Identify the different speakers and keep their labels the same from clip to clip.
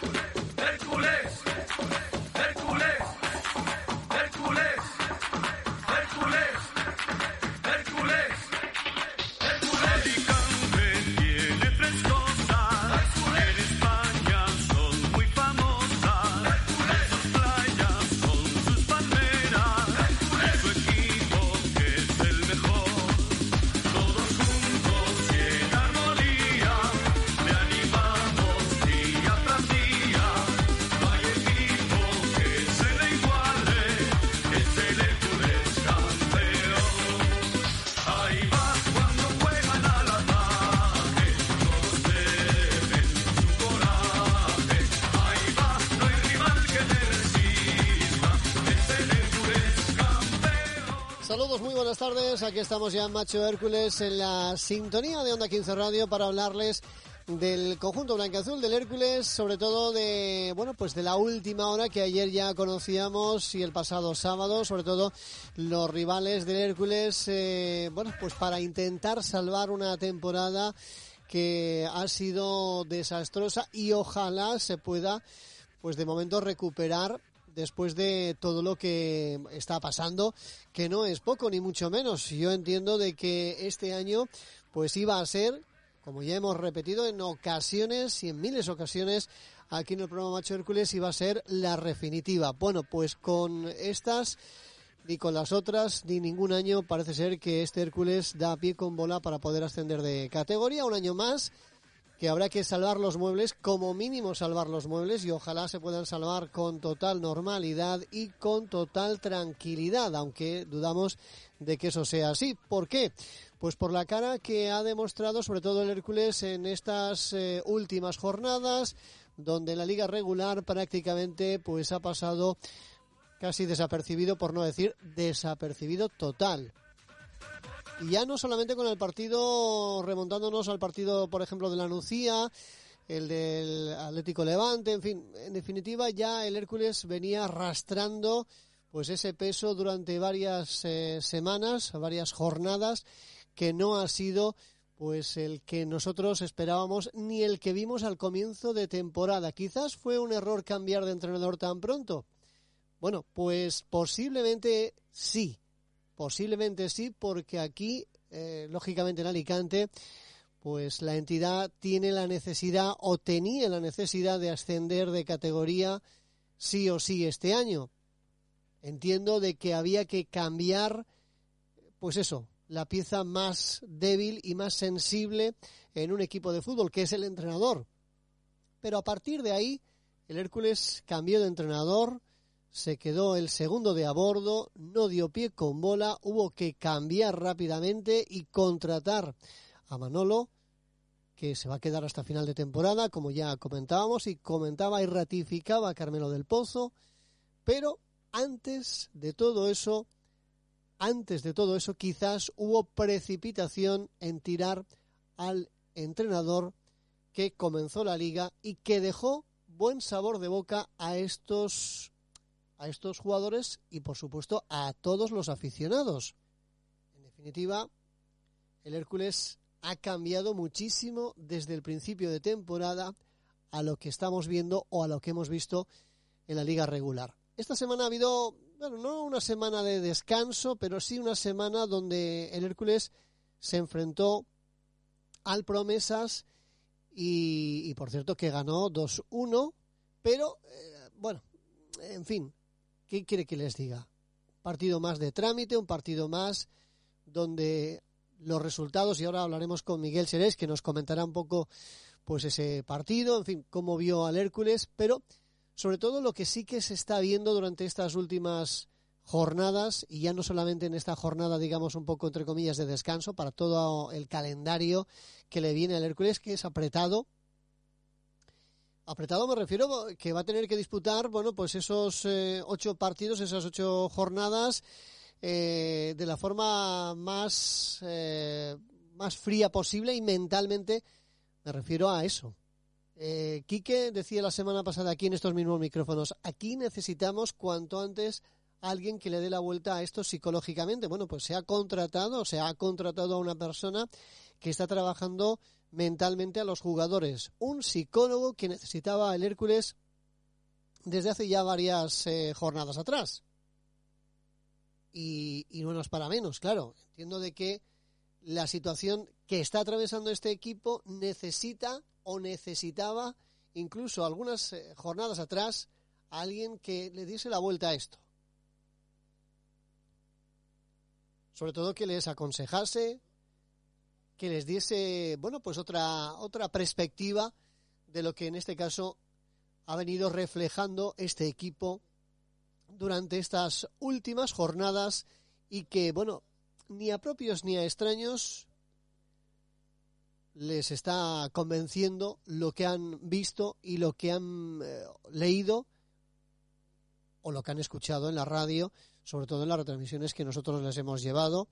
Speaker 1: Play. Buenas tardes. Aquí estamos ya en Macho Hércules en la sintonía de Onda 15 Radio para hablarles del conjunto blanco-azul del Hércules, sobre todo de, bueno, pues de la última hora que ayer ya conocíamos y el pasado sábado, sobre todo los rivales del Hércules, eh, bueno, pues para intentar salvar una temporada que ha sido desastrosa y ojalá se pueda, pues de momento recuperar después de todo lo que está pasando, que no es poco ni mucho menos. Yo entiendo de que este año pues iba a ser, como ya hemos repetido en ocasiones y en miles de ocasiones, aquí en el programa Macho Hércules iba a ser la definitiva. Bueno, pues con estas ni con las otras, ni ningún año parece ser que este Hércules da pie con bola para poder ascender de categoría un año más que habrá que salvar los muebles, como mínimo salvar los muebles y ojalá se puedan salvar con total normalidad y con total tranquilidad, aunque dudamos de que eso sea así. ¿Por qué? Pues por la cara que ha demostrado sobre todo el Hércules en estas eh, últimas jornadas, donde la liga regular prácticamente pues ha pasado casi desapercibido, por no decir desapercibido total. Y ya no solamente con el partido, remontándonos al partido, por ejemplo, de la Nucía, el del Atlético Levante, en fin, en definitiva ya el Hércules venía arrastrando pues ese peso durante varias eh, semanas, varias jornadas, que no ha sido pues el que nosotros esperábamos ni el que vimos al comienzo de temporada. Quizás fue un error cambiar de entrenador tan pronto. Bueno, pues posiblemente sí, Posiblemente sí, porque aquí, eh, lógicamente en Alicante, pues la entidad tiene la necesidad o tenía la necesidad de ascender de categoría sí o sí este año. Entiendo de que había que cambiar, pues eso, la pieza más débil y más sensible en un equipo de fútbol, que es el entrenador. Pero a partir de ahí, el Hércules cambió de entrenador, se quedó el segundo de a bordo, no dio pie con bola, hubo que cambiar rápidamente y contratar a Manolo, que se va a quedar hasta final de temporada, como ya comentábamos, y comentaba y ratificaba a Carmelo del Pozo, pero antes de todo eso, antes de todo eso, quizás hubo precipitación en tirar al entrenador que comenzó la liga y que dejó buen sabor de boca a estos a estos jugadores y por supuesto a todos los aficionados. En definitiva, el Hércules ha cambiado muchísimo desde el principio de temporada a lo que estamos viendo o a lo que hemos visto en la liga regular. Esta semana ha habido, bueno, no una semana de descanso, pero sí una semana donde el Hércules se enfrentó al Promesas y, por cierto que ganó 2-1, pero eh, bueno, en fin, ¿Qué quiere que les diga? Un partido más de trámite, un partido más donde los resultados, y ahora hablaremos con Miguel Serés, que nos comentará un poco pues ese partido, en fin, cómo vio al Hércules, pero sobre todo lo que sí que se está viendo durante estas últimas jornadas, y ya no solamente en esta jornada, digamos, un poco entre comillas de descanso, para todo el calendario que le viene al Hércules, que es apretado, Apretado me refiero que va a tener que disputar, bueno, pues esos eh, ocho partidos, esas ocho jornadas, eh, de la forma más, eh, más fría posible y mentalmente me refiero a eso. Quique decía la semana pasada aquí en estos mismos micrófonos, aquí necesitamos cuanto antes alguien que le dé la vuelta a esto psicológicamente. Bueno, pues se ha contratado, se ha contratado a una persona que está trabajando mentalmente a los jugadores. Un psicólogo que necesitaba el Hércules desde hace ya varias eh, jornadas atrás. Y, y, no es para menos, claro. Entiendo de que la situación que está atravesando este equipo necesita o necesitaba incluso algunas eh, jornadas atrás a alguien que le diese la vuelta a esto. Sobre todo que les aconsejase, que les diese, bueno, pues otra, otra perspectiva de lo que en este caso ha venido reflejando este equipo durante estas últimas jornadas y que, bueno, ni a propios ni a extraños les está convenciendo lo que han visto y lo que han eh, leído o lo que han escuchado en la radio, sobre todo en las retransmisiones que nosotros les hemos llevado.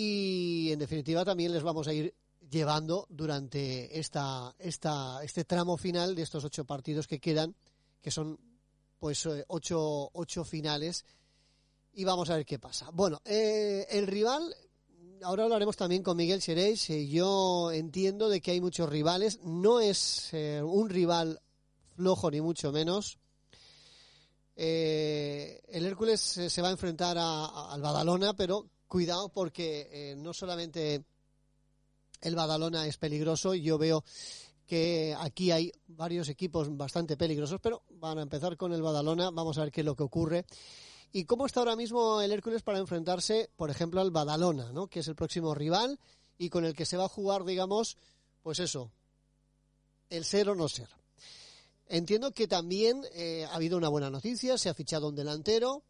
Speaker 1: Y en definitiva también les vamos a ir llevando durante esta, esta, este tramo final de estos ocho partidos que quedan, que son pues eh, ocho, ocho finales. Y vamos a ver qué pasa. Bueno, eh, el rival, ahora hablaremos también con Miguel Xereix. Eh, yo entiendo de que hay muchos rivales. No es un rival flojo ni mucho menos. el Hércules se va a enfrentar al Badalona, pero cuidado porque no solamente el Badalona es peligroso. Yo veo que aquí hay varios equipos bastante peligrosos, pero van a empezar con el Badalona. Vamos a ver qué es lo que ocurre. ¿Y cómo está ahora mismo el Hércules para enfrentarse, por ejemplo, al Badalona, ¿no? que es el próximo rival y con el que se va a jugar, digamos, pues eso, el ser o no ser? Entiendo que también eh, ha habido una buena noticia, se ha fichado un delantero.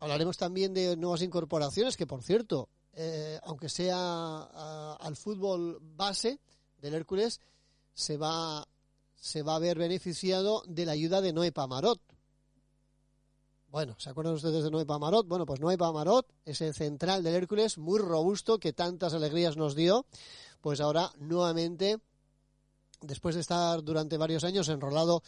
Speaker 1: Hablaremos también de nuevas incorporaciones, que por cierto, eh, aunque sea al fútbol base del Hércules, se va, se va a ver beneficiado de la ayuda de Noé Pamarot. Bueno, ¿se acuerdan ustedes de Noé Pamarot? Bueno, pues Noé Pamarot es el central del Hércules, muy robusto, que tantas alegrías nos dio. Pues ahora, nuevamente, después de estar durante varios años enrolado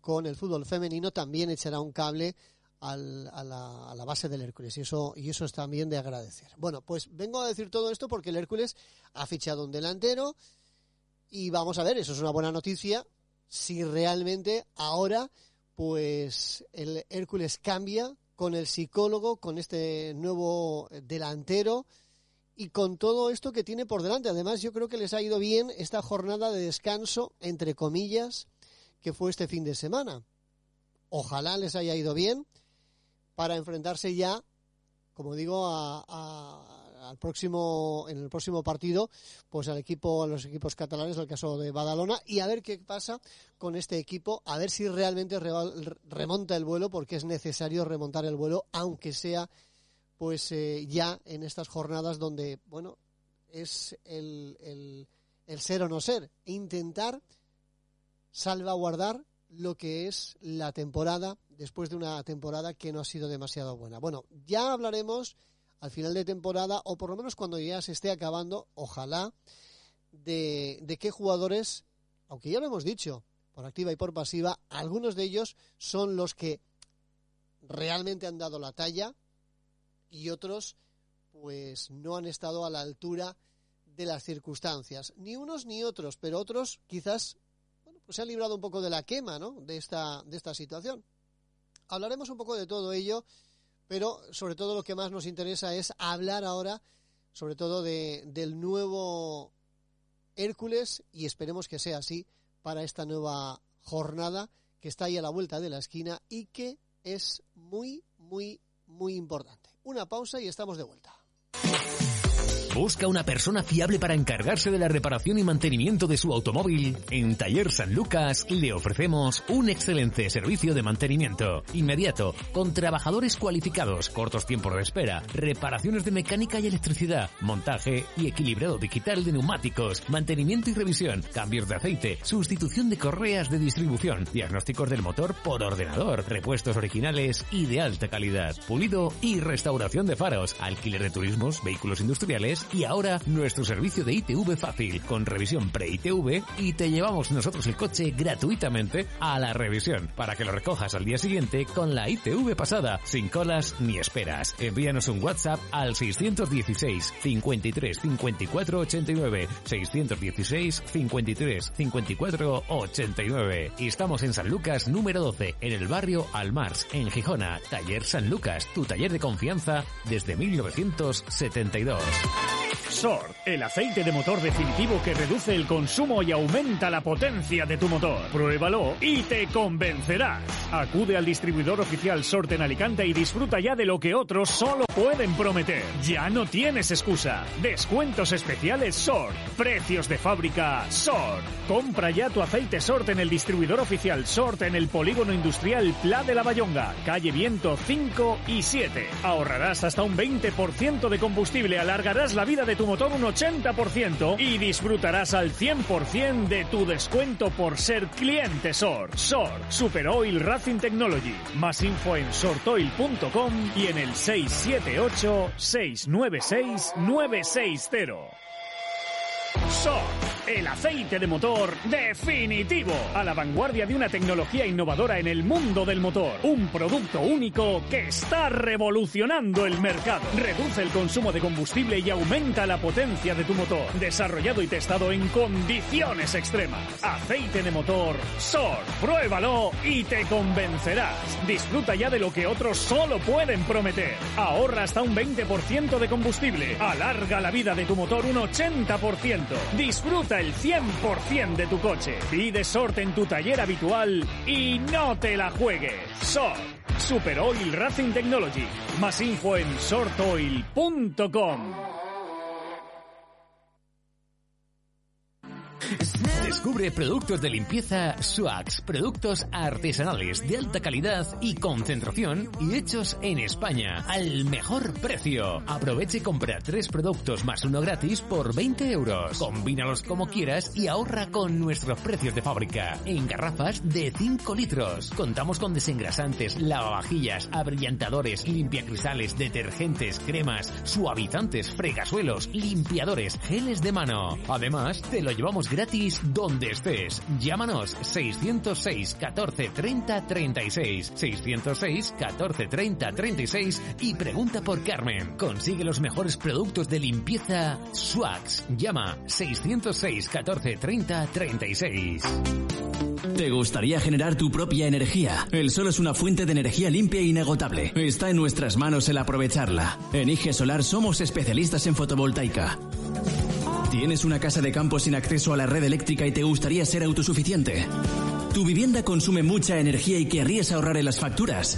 Speaker 1: con el fútbol femenino, también echará un cable a, la, base del Hércules y eso, y eso es también de agradecer. Bueno, pues vengo a decir todo esto porque el Hércules ha fichado un delantero y vamos a ver, eso es una buena noticia, si realmente ahora pues el Hércules cambia con el psicólogo, con este nuevo delantero y con todo esto que tiene por delante. Además, yo creo que les ha ido bien esta jornada de descanso, entre comillas, que fue este fin de semana. Ojalá les haya ido bien para enfrentarse ya, como digo, al próximo, en el próximo partido, pues al equipo, a los equipos catalanes, el caso de Badalona, y a ver qué pasa con este equipo, a ver si realmente remonta el vuelo, porque es necesario remontar el vuelo, aunque sea pues eh, ya en estas jornadas donde, bueno, es el, el, el ser o no ser, intentar salvaguardar lo que es la temporada después de una temporada que no ha sido demasiado buena. Bueno, ya hablaremos al final de temporada o por lo menos cuando ya se esté acabando, ojalá, de, qué jugadores, aunque ya lo hemos dicho, por activa y por pasiva, algunos de ellos son los que realmente han dado la talla y otros pues no han estado a la altura de las circunstancias, ni unos ni otros, pero otros quizás pues se han librado un poco de la quema, ¿no? De esta, de esta situación. Hablaremos un poco de todo ello, pero sobre todo lo que más nos interesa es hablar ahora, sobre todo de, del nuevo Hércules, y esperemos que sea así para esta nueva jornada que está ahí a la vuelta de la esquina y que es muy, muy, muy importante. Una pausa y estamos de vuelta.
Speaker 2: ¿Busca una persona fiable para encargarse de la reparación y mantenimiento de su automóvil? En Taller San Lucas le ofrecemos un excelente servicio de mantenimiento inmediato, con trabajadores cualificados, cortos tiempos de espera, reparaciones de mecánica y electricidad, montaje y equilibrado digital de neumáticos, mantenimiento y revisión, cambios de aceite, sustitución de correas de distribución, diagnósticos del motor por ordenador, repuestos originales y de alta calidad, pulido y restauración de faros, alquiler de turismos, vehículos industriales. Y ahora nuestro servicio de ITV fácil, con revisión pre-ITV y te llevamos nosotros el coche gratuitamente a la revisión para que lo recojas al día siguiente con la ITV pasada, sin colas ni esperas. Envíanos un WhatsApp al 616 53 54 89 616 53 54 89 y estamos en San Lucas número 12 en el barrio Almars en Gijona, Taller San Lucas, tu taller de confianza desde 1972.
Speaker 3: SOR, el aceite de motor definitivo que reduce el consumo y aumenta la potencia de tu motor. Pruébalo y te convencerás. Acude al distribuidor oficial SORT en Alicante y disfruta ya de lo que otros solo pueden prometer. Ya no tienes excusa. Descuentos especiales SORT. Precios de fábrica SORT. Compra ya tu aceite SORT en el distribuidor oficial SORT en el polígono industrial Pla de la Bayonga, calle Viento 5 y 7. Ahorrarás hasta un 20% de combustible, alargarás la vida de tu motor un 80% y disfrutarás al 100% de tu descuento por ser cliente SOR. SOR, Super Oil Racing Technology. Más info en sortoil.com y en el 678 696 960. SOR, el aceite de motor definitivo, a la vanguardia de una tecnología innovadora en el mundo del motor. Un producto único que está revolucionando el mercado. Reduce el consumo de combustible y aumenta la potencia de tu motor. Desarrollado y testado en condiciones extremas. Aceite de motor SOR. Pruébalo y te convencerás. Disfruta ya de lo que otros solo pueden prometer. Ahorra hasta un 20% de combustible. Alarga la vida de tu motor un 80%. Disfruta el 100% de tu coche. Pide SORT en tu taller habitual y no te la juegues. SORT. Super Oil Racing Technology. Más info en sortoil.com.
Speaker 2: Descubre productos de limpieza Swax, productos artesanales de alta calidad y concentración y hechos en España al mejor precio. Aproveche y compra tres productos más uno gratis por 20 euros. Combínalos como quieras y ahorra con nuestros precios de fábrica. En garrafas de 5 litros. Contamos con desengrasantes, lavavajillas, abrillantadores, limpiacristales, detergentes, cremas, suavizantes, fregasuelos, limpiadores, geles de mano. Además, te lo llevamos gratis donde estés. Llámanos 606 14 30 36 606 14 30 36 y pregunta por Carmen. Consigue los mejores productos de limpieza Swax. Llama 606 14 30 36.
Speaker 4: ¿Te gustaría generar tu propia energía? El sol es una fuente de energía limpia e inagotable. Está en nuestras manos el aprovecharla. En IG Solar somos especialistas en fotovoltaica. ¿Tienes una casa de campo sin acceso a la red eléctrica y te gustaría ser autosuficiente? ¿Tu vivienda consume mucha energía y querrías ahorrar en las facturas?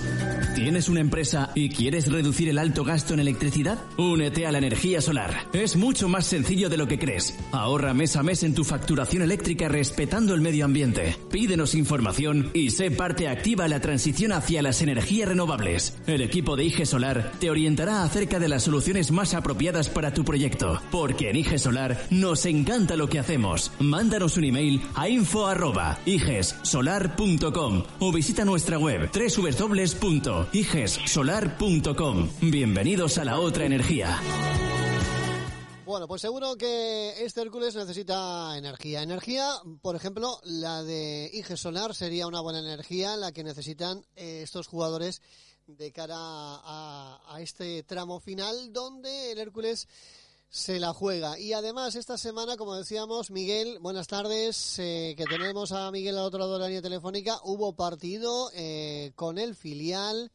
Speaker 4: ¿Tienes una empresa y quieres reducir el alto gasto en electricidad? Únete a la energía solar. Es mucho más sencillo de lo que crees. Ahorra mes a mes en tu facturación eléctrica respetando el medio ambiente. Pídenos información y sé parte activa la transición hacia las energías renovables. El equipo de IG Solar te orientará acerca de las soluciones más apropiadas para tu proyecto. Porque en IG Solar nos encanta lo que hacemos. Mándanos un email a info arroba igessolar.com o visita nuestra web www.igessolar.com. Bienvenidos a la otra energía.
Speaker 1: Bueno, pues seguro que este Hércules necesita energía. Energía, por ejemplo, la de IG Solar sería una buena energía, la que necesitan eh, estos jugadores de cara a este tramo final, donde el Hércules se la juega. Y además, esta semana, como decíamos, Miguel, buenas tardes, eh, que tenemos a Miguel al otro lado de la línea telefónica. Hubo partido eh, con el filial.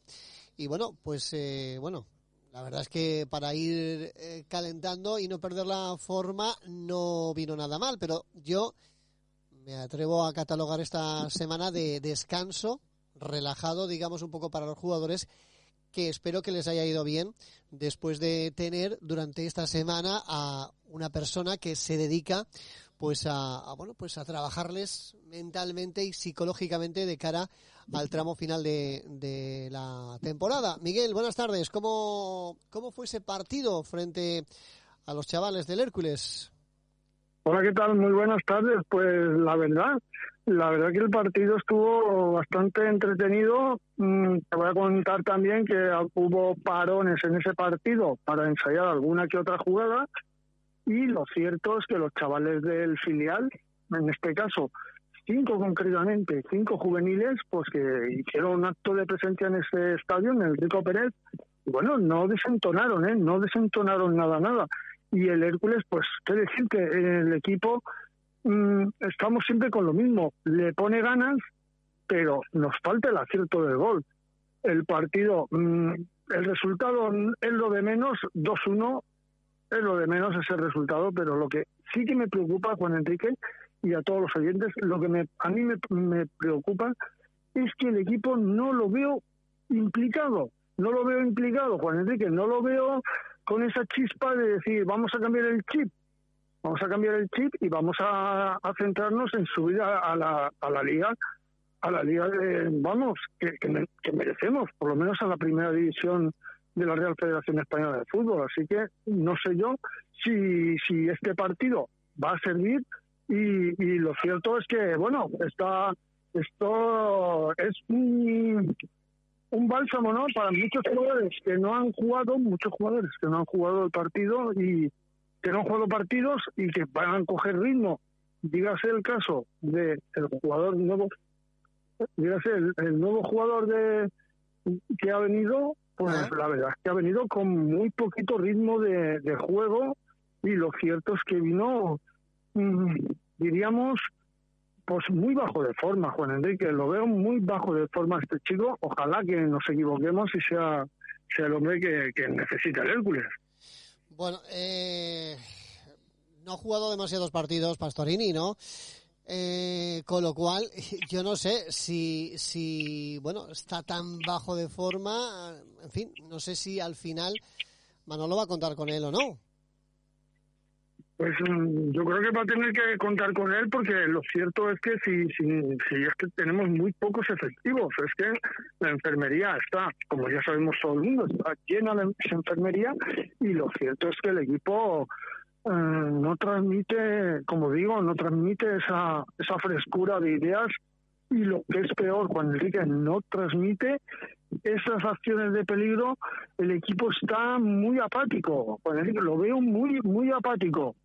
Speaker 1: Y bueno, pues eh, bueno, la verdad es que para ir eh, calentando y no perder la forma no vino nada mal, pero yo me atrevo a catalogar esta semana de descanso, relajado, digamos, un poco para los jugadores que espero que les haya ido bien después de tener durante esta semana a una persona que se dedica pues a, bueno pues a trabajarles mentalmente y psicológicamente de cara al tramo final de, de, la temporada. Miguel, buenas tardes. ¿Cómo, ¿Cómo fue ese partido frente a los chavales del Hércules?
Speaker 5: Hola, ¿qué tal? Muy buenas tardes. Pues la verdad, la verdad que el partido estuvo bastante entretenido. Mm, te voy a contar también que hubo parones en ese partido para ensayar alguna que otra jugada y lo cierto es que los chavales del filial, en este caso cinco concretamente, cinco juveniles, pues que hicieron un acto de presencia en ese estadio, en el Rico Pérez, bueno, no desentonaron, ¿eh? No desentonaron nada, nada. Y el Hércules, pues, qué decir que el equipo mm, estamos siempre con lo mismo, le pone ganas, pero nos falta el acierto del gol. El partido, mm, el resultado es lo de menos, 2-1 es lo de menos ese resultado, pero lo que sí que me preocupa, Juan Enrique, y a todos los oyentes, lo que me, a mí me, preocupa es que el equipo no lo veo implicado, no lo veo implicado, Juan Enrique, no lo veo con esa chispa de decir, vamos a cambiar el chip, vamos a cambiar el chip y vamos a, centrarnos en subir a, la, a la liga, a la liga de, vamos, que, que, merecemos, por lo menos a la primera división de la Real Federación Española de Fútbol. Así que no sé yo si, si este partido va a servir y, lo cierto es que, bueno, está, esto es un, un bálsamo, ¿no? Para muchos jugadores que no han jugado, muchos jugadores que no han jugado el partido y que no han jugado partidos y que van a coger ritmo. Dígase el caso de el jugador nuevo, dígase el, nuevo jugador de que ha venido, pues la verdad es que ha venido con muy poquito ritmo de, de juego y lo cierto es que vino Mm, diríamos, pues muy bajo de forma, Juan Enrique. Lo veo muy bajo de forma este chico. Ojalá que nos equivoquemos y sea, sea el hombre que, necesita el Hércules.
Speaker 1: Bueno, eh, no ha jugado demasiados partidos Pastorini, ¿no? Eh, con lo cual, yo no sé si, si, bueno, está tan bajo de forma, en fin, no sé si al final Manolo va a contar con él o no.
Speaker 5: Pues mm, yo creo que va a tener que contar con él porque lo cierto es que si, si, es que tenemos muy pocos efectivos, es que la enfermería está, como ya sabemos todo el mundo, está llena de enfermería y lo cierto es que el equipo eh, no transmite, como digo, no transmite esa, esa frescura de ideas y lo que es peor, cuando Enrique no transmite esas acciones de peligro, el equipo está muy apático. Lo veo muy, muy apático.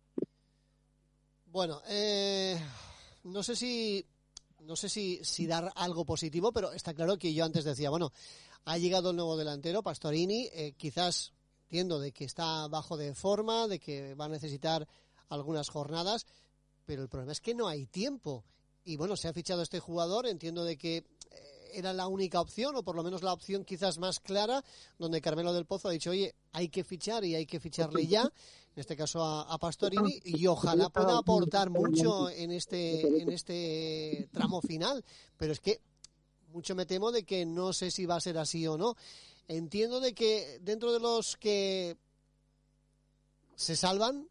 Speaker 1: Bueno, eh, no sé si no sé si, dar algo positivo, pero está claro que yo antes decía, bueno, ha llegado el nuevo delantero, Pastorini, eh, quizás entiendo de que está bajo de forma, de que va a necesitar algunas jornadas, pero el problema es que no hay tiempo. Y bueno, se ha fichado este jugador, entiendo de que era la única opción, o por lo menos la opción quizás más clara, donde Carmelo del Pozo ha dicho, oye, hay que fichar y hay que ficharle ya en este caso a, Pastorini, y ojalá pueda aportar mucho en este, en este tramo final. Pero es que mucho me temo de que no sé si va a ser así o no. Entiendo de que dentro de los que se salvan,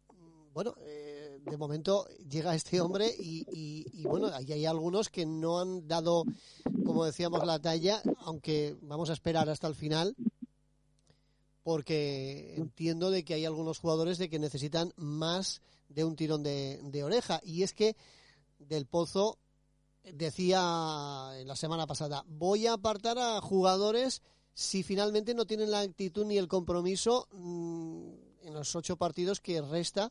Speaker 1: bueno, eh, de momento llega este hombre y, bueno, ahí hay algunos que no han dado, como decíamos, la talla, aunque vamos a esperar hasta el final porque entiendo de que hay algunos jugadores de que necesitan más de un tirón de, oreja. Y es que Del Pozo decía en la semana pasada, voy a apartar a jugadores si finalmente no tienen la actitud ni el compromiso mm, en los ocho partidos que resta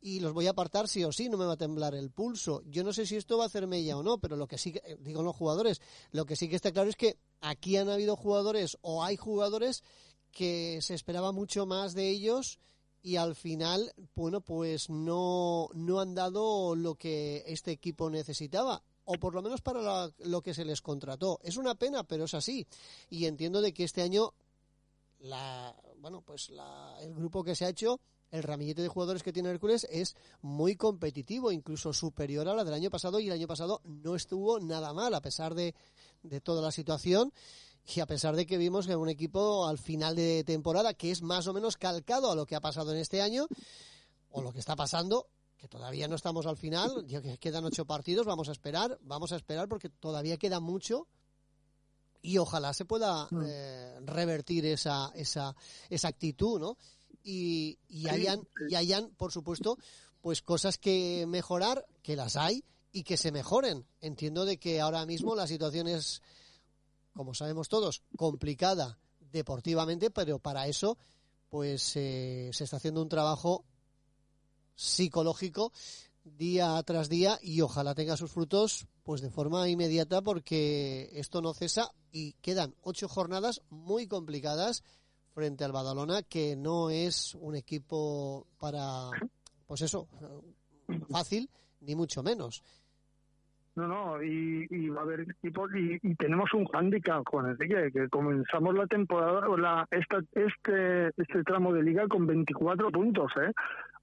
Speaker 1: y los voy a apartar sí o sí, no me va a temblar el pulso. Yo no sé si esto va a hacer mella o no, pero lo que sí, digo los jugadores, lo que sí que está claro es que aquí han habido jugadores o hay jugadores que se esperaba mucho más de ellos y al final, bueno, pues no, no han dado lo que este equipo necesitaba o por lo menos para lo que se les contrató. Es una pena, pero es así. Y entiendo de que este año la, bueno, pues la, el grupo que se ha hecho, el ramillete de jugadores que tiene Hércules es muy competitivo, incluso superior a la del año pasado y el año pasado no estuvo nada mal a pesar de, de toda la situación y a pesar de que vimos que un equipo al final de temporada que es más o menos calcado a lo que ha pasado en este año o lo que está pasando que todavía no estamos al final ya que quedan ocho partidos vamos a esperar vamos a esperar porque todavía queda mucho y ojalá se pueda mm. eh, revertir esa, esa, esa actitud, ¿no? Y, y, hayan, y hayan, por supuesto, pues cosas que mejorar, que las hay, y que se mejoren. Entiendo de que ahora mismo la situación es como sabemos todos, complicada deportivamente, pero para eso pues eh, se está haciendo un trabajo psicológico día tras día y ojalá tenga sus frutos pues de forma inmediata porque esto no cesa y quedan ocho jornadas muy complicadas frente al Badalona que no es un equipo para pues eso fácil ni mucho menos
Speaker 5: no, no, y, va a haber equipos y, tenemos un hándicap con el que, comenzamos la temporada, la, esta, este, este tramo de liga con 24 puntos, ¿eh?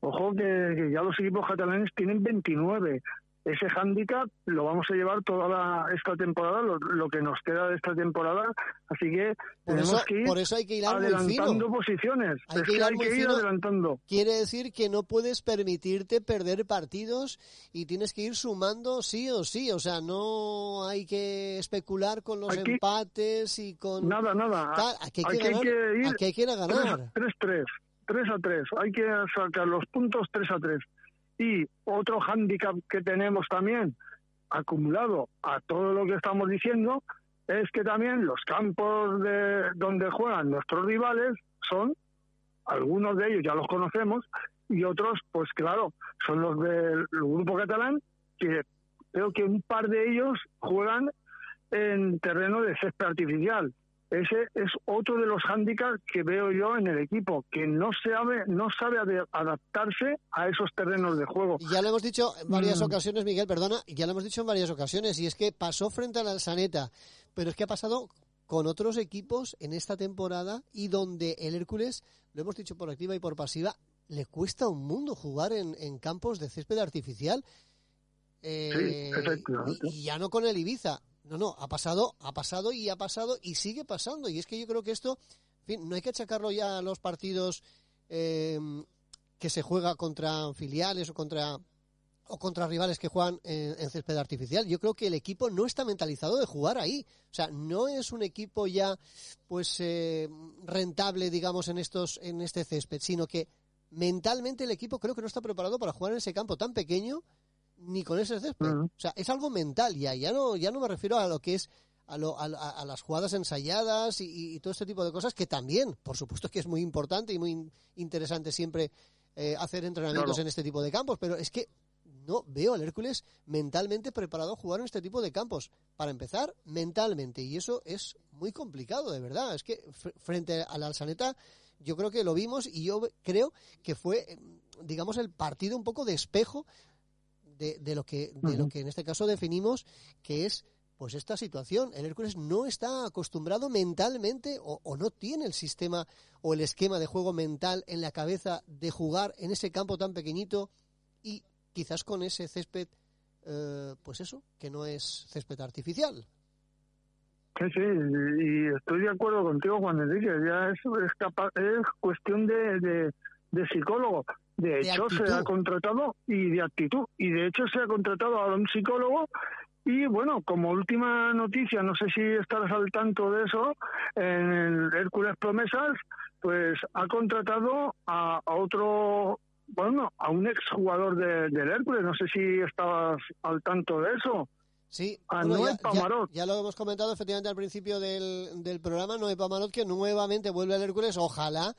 Speaker 5: Ojo que, ya los equipos catalanes tienen 29 ese hándicap lo vamos a llevar toda esta temporada, lo, que nos queda de esta temporada, así que
Speaker 1: por
Speaker 5: tenemos
Speaker 1: eso,
Speaker 5: que ir
Speaker 1: por eso hay que ir
Speaker 5: adelantando posiciones.
Speaker 1: Hay que, ir,
Speaker 5: hay que ir adelantando.
Speaker 1: Quiere decir que no puedes permitirte perder partidos y tienes que ir sumando sí o sí, o sea, no hay que especular con los empates y con...
Speaker 5: Nada, nada.
Speaker 1: aquí hay, que, ir aquí hay que ir a ganar.
Speaker 5: 3-3. 3 a 3, hay que sacar los puntos 3 a 3. Y otro hándicap que tenemos también, acumulado a todo lo que estamos diciendo, es que también los campos de donde juegan nuestros rivales son, algunos de ellos ya los conocemos, y otros, pues claro, son los del grupo catalán, que creo que un par de ellos juegan en terreno de césped artificial. Ese es otro de los hándicaps que veo yo en el equipo, que no sabe, no sabe adaptarse a esos terrenos de juego.
Speaker 1: Ya lo hemos dicho en varias mm. ocasiones, Miguel, perdona, ya lo hemos dicho en varias ocasiones, y es que pasó frente a la Saneta, pero es que ha pasado con otros equipos en esta temporada y donde el Hércules, lo hemos dicho por activa y por pasiva, le cuesta un mundo jugar en, campos de césped artificial.
Speaker 5: Eh,
Speaker 1: y ya no con el Ibiza, no, no, ha pasado, ha pasado y ha pasado y sigue pasando. Y es que yo creo que esto, en fin, no hay que achacarlo ya a los partidos eh, que se juega contra filiales o contra o contra rivales que juegan en, césped artificial. Yo creo que el equipo no está mentalizado de jugar ahí. O sea, no es un equipo ya pues eh, rentable, digamos, en estos en este césped, sino que mentalmente el equipo creo que no está preparado para jugar en ese campo tan pequeño ni con ese césped. O sea, es algo mental ya. Ya no, ya no me refiero a lo que es a, lo, a, las jugadas ensayadas y, todo este tipo de cosas, que también, por supuesto que es muy importante y muy interesante siempre eh, hacer entrenamientos en este tipo de campos, pero es que no veo al Hércules mentalmente preparado a jugar en este tipo de campos. Para empezar, mentalmente. Y eso es muy complicado, de verdad. Es que frente a la Alsaneta, yo creo que lo vimos y yo creo que fue, eh, digamos, el partido un poco de espejo de, lo que de lo que en este caso definimos que es pues esta situación. El Hércules no está acostumbrado mentalmente o, no tiene el sistema o el esquema de juego mental en la cabeza de jugar en ese campo tan pequeñito y quizás con ese césped, eh, pues eso, que no es césped artificial.
Speaker 5: Sí, sí, y estoy de acuerdo contigo, Juan Enrique. Ya es, es cuestión de, de, de psicólogo. De hecho, se ha contratado y de actitud. Y de hecho, se ha contratado a un psicólogo. Y bueno, como última noticia, no sé si estarás al tanto de eso, en el Hércules Promesas, pues ha contratado a, otro, bueno, a un exjugador de, del Hércules. No sé si estabas al tanto de eso.
Speaker 1: Sí,
Speaker 5: a Noé Pamarot.
Speaker 1: Ya, lo hemos comentado efectivamente al principio del, del programa, Noé Pamarot, que nuevamente vuelve al Hércules, ojalá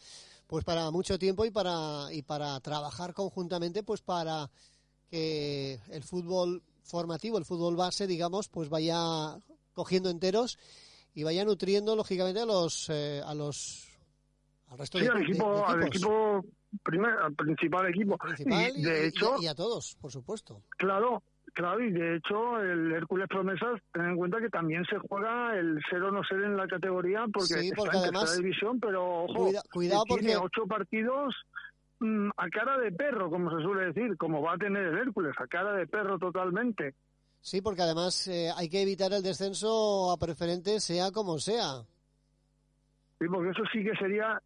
Speaker 1: pues para mucho tiempo y para y para trabajar conjuntamente pues para que el fútbol formativo, el fútbol base, digamos, pues vaya cogiendo enteros y vaya nutriendo lógicamente a los eh, a los
Speaker 5: al resto sí, al equipo, al equipo primer, al principal equipo
Speaker 1: y, de hecho y a todos, por supuesto.
Speaker 5: Claro, Claro, y de hecho el Hércules Promesas, ten en cuenta que también se juega el ser o no ser en la categoría porque,
Speaker 1: sí,
Speaker 5: porque
Speaker 1: está además,
Speaker 5: división, pero ojo,
Speaker 1: cuidado
Speaker 5: tiene ocho partidos mm, a cara de perro, como se suele decir, como va a tener el Hércules, a cara de perro totalmente.
Speaker 1: Sí, porque además eh, hay que evitar el descenso a preferente, sea como sea.
Speaker 5: Sí, porque eso sí que sería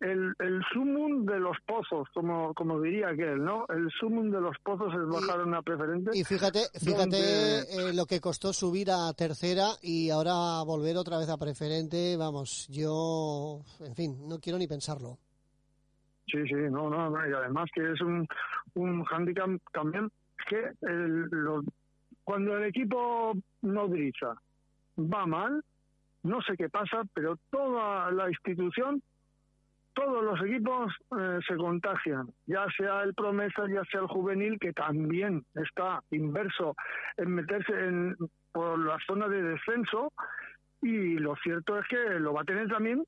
Speaker 5: el, el sumum de los pozos, como, como diría aquel, ¿no? El sumum de los pozos es bajar una preferente.
Speaker 1: Y fíjate, fíjate eh, lo que costó subir a tercera y ahora volver otra vez a preferente, vamos, yo, en fin, no quiero ni pensarlo.
Speaker 5: Sí, sí, no, no, y además que es un, un handicap también, que el, cuando el equipo no grita va mal, no sé qué pasa, pero toda la institución todos los equipos eh, se contagian, ya sea el promesa, ya sea el juvenil, que también está inverso en meterse en, por la zona de descenso, y lo cierto es que lo va a tener también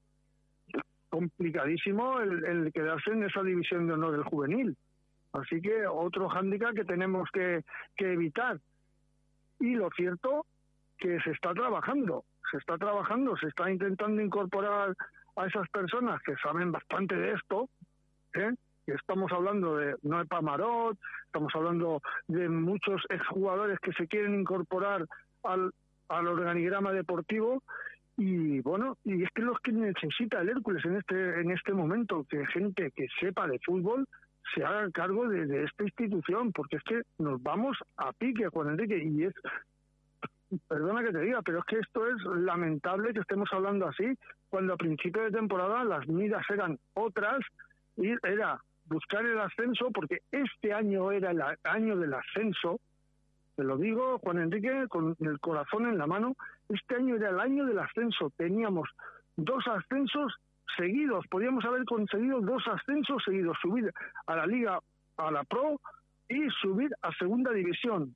Speaker 5: complicadísimo el, quedarse en esa división de honor del juvenil. Así que otro hándicap que tenemos que, que evitar. Y lo cierto que se está trabajando, se está trabajando, se está intentando incorporar a esas personas que saben bastante de esto, ¿eh? estamos hablando de Noé Pamarot, estamos hablando de muchos exjugadores que se quieren incorporar al, al organigrama deportivo y bueno, y es que los que necesita el Hércules en este en este momento, que gente que sepa de fútbol se haga cargo de, de esta institución, porque es que nos vamos a pique, Juan Enrique, y es perdona que te diga, pero es que esto es lamentable que estemos hablando así, cuando a principio de temporada las miras eran otras y era buscar el ascenso, porque este año era el año del ascenso, te lo digo, Juan Enrique, con el corazón en la mano, este año era el año del ascenso, teníamos dos ascensos seguidos, podíamos haber conseguido dos ascensos seguidos, subir a la Liga, a la Pro y subir a Segunda División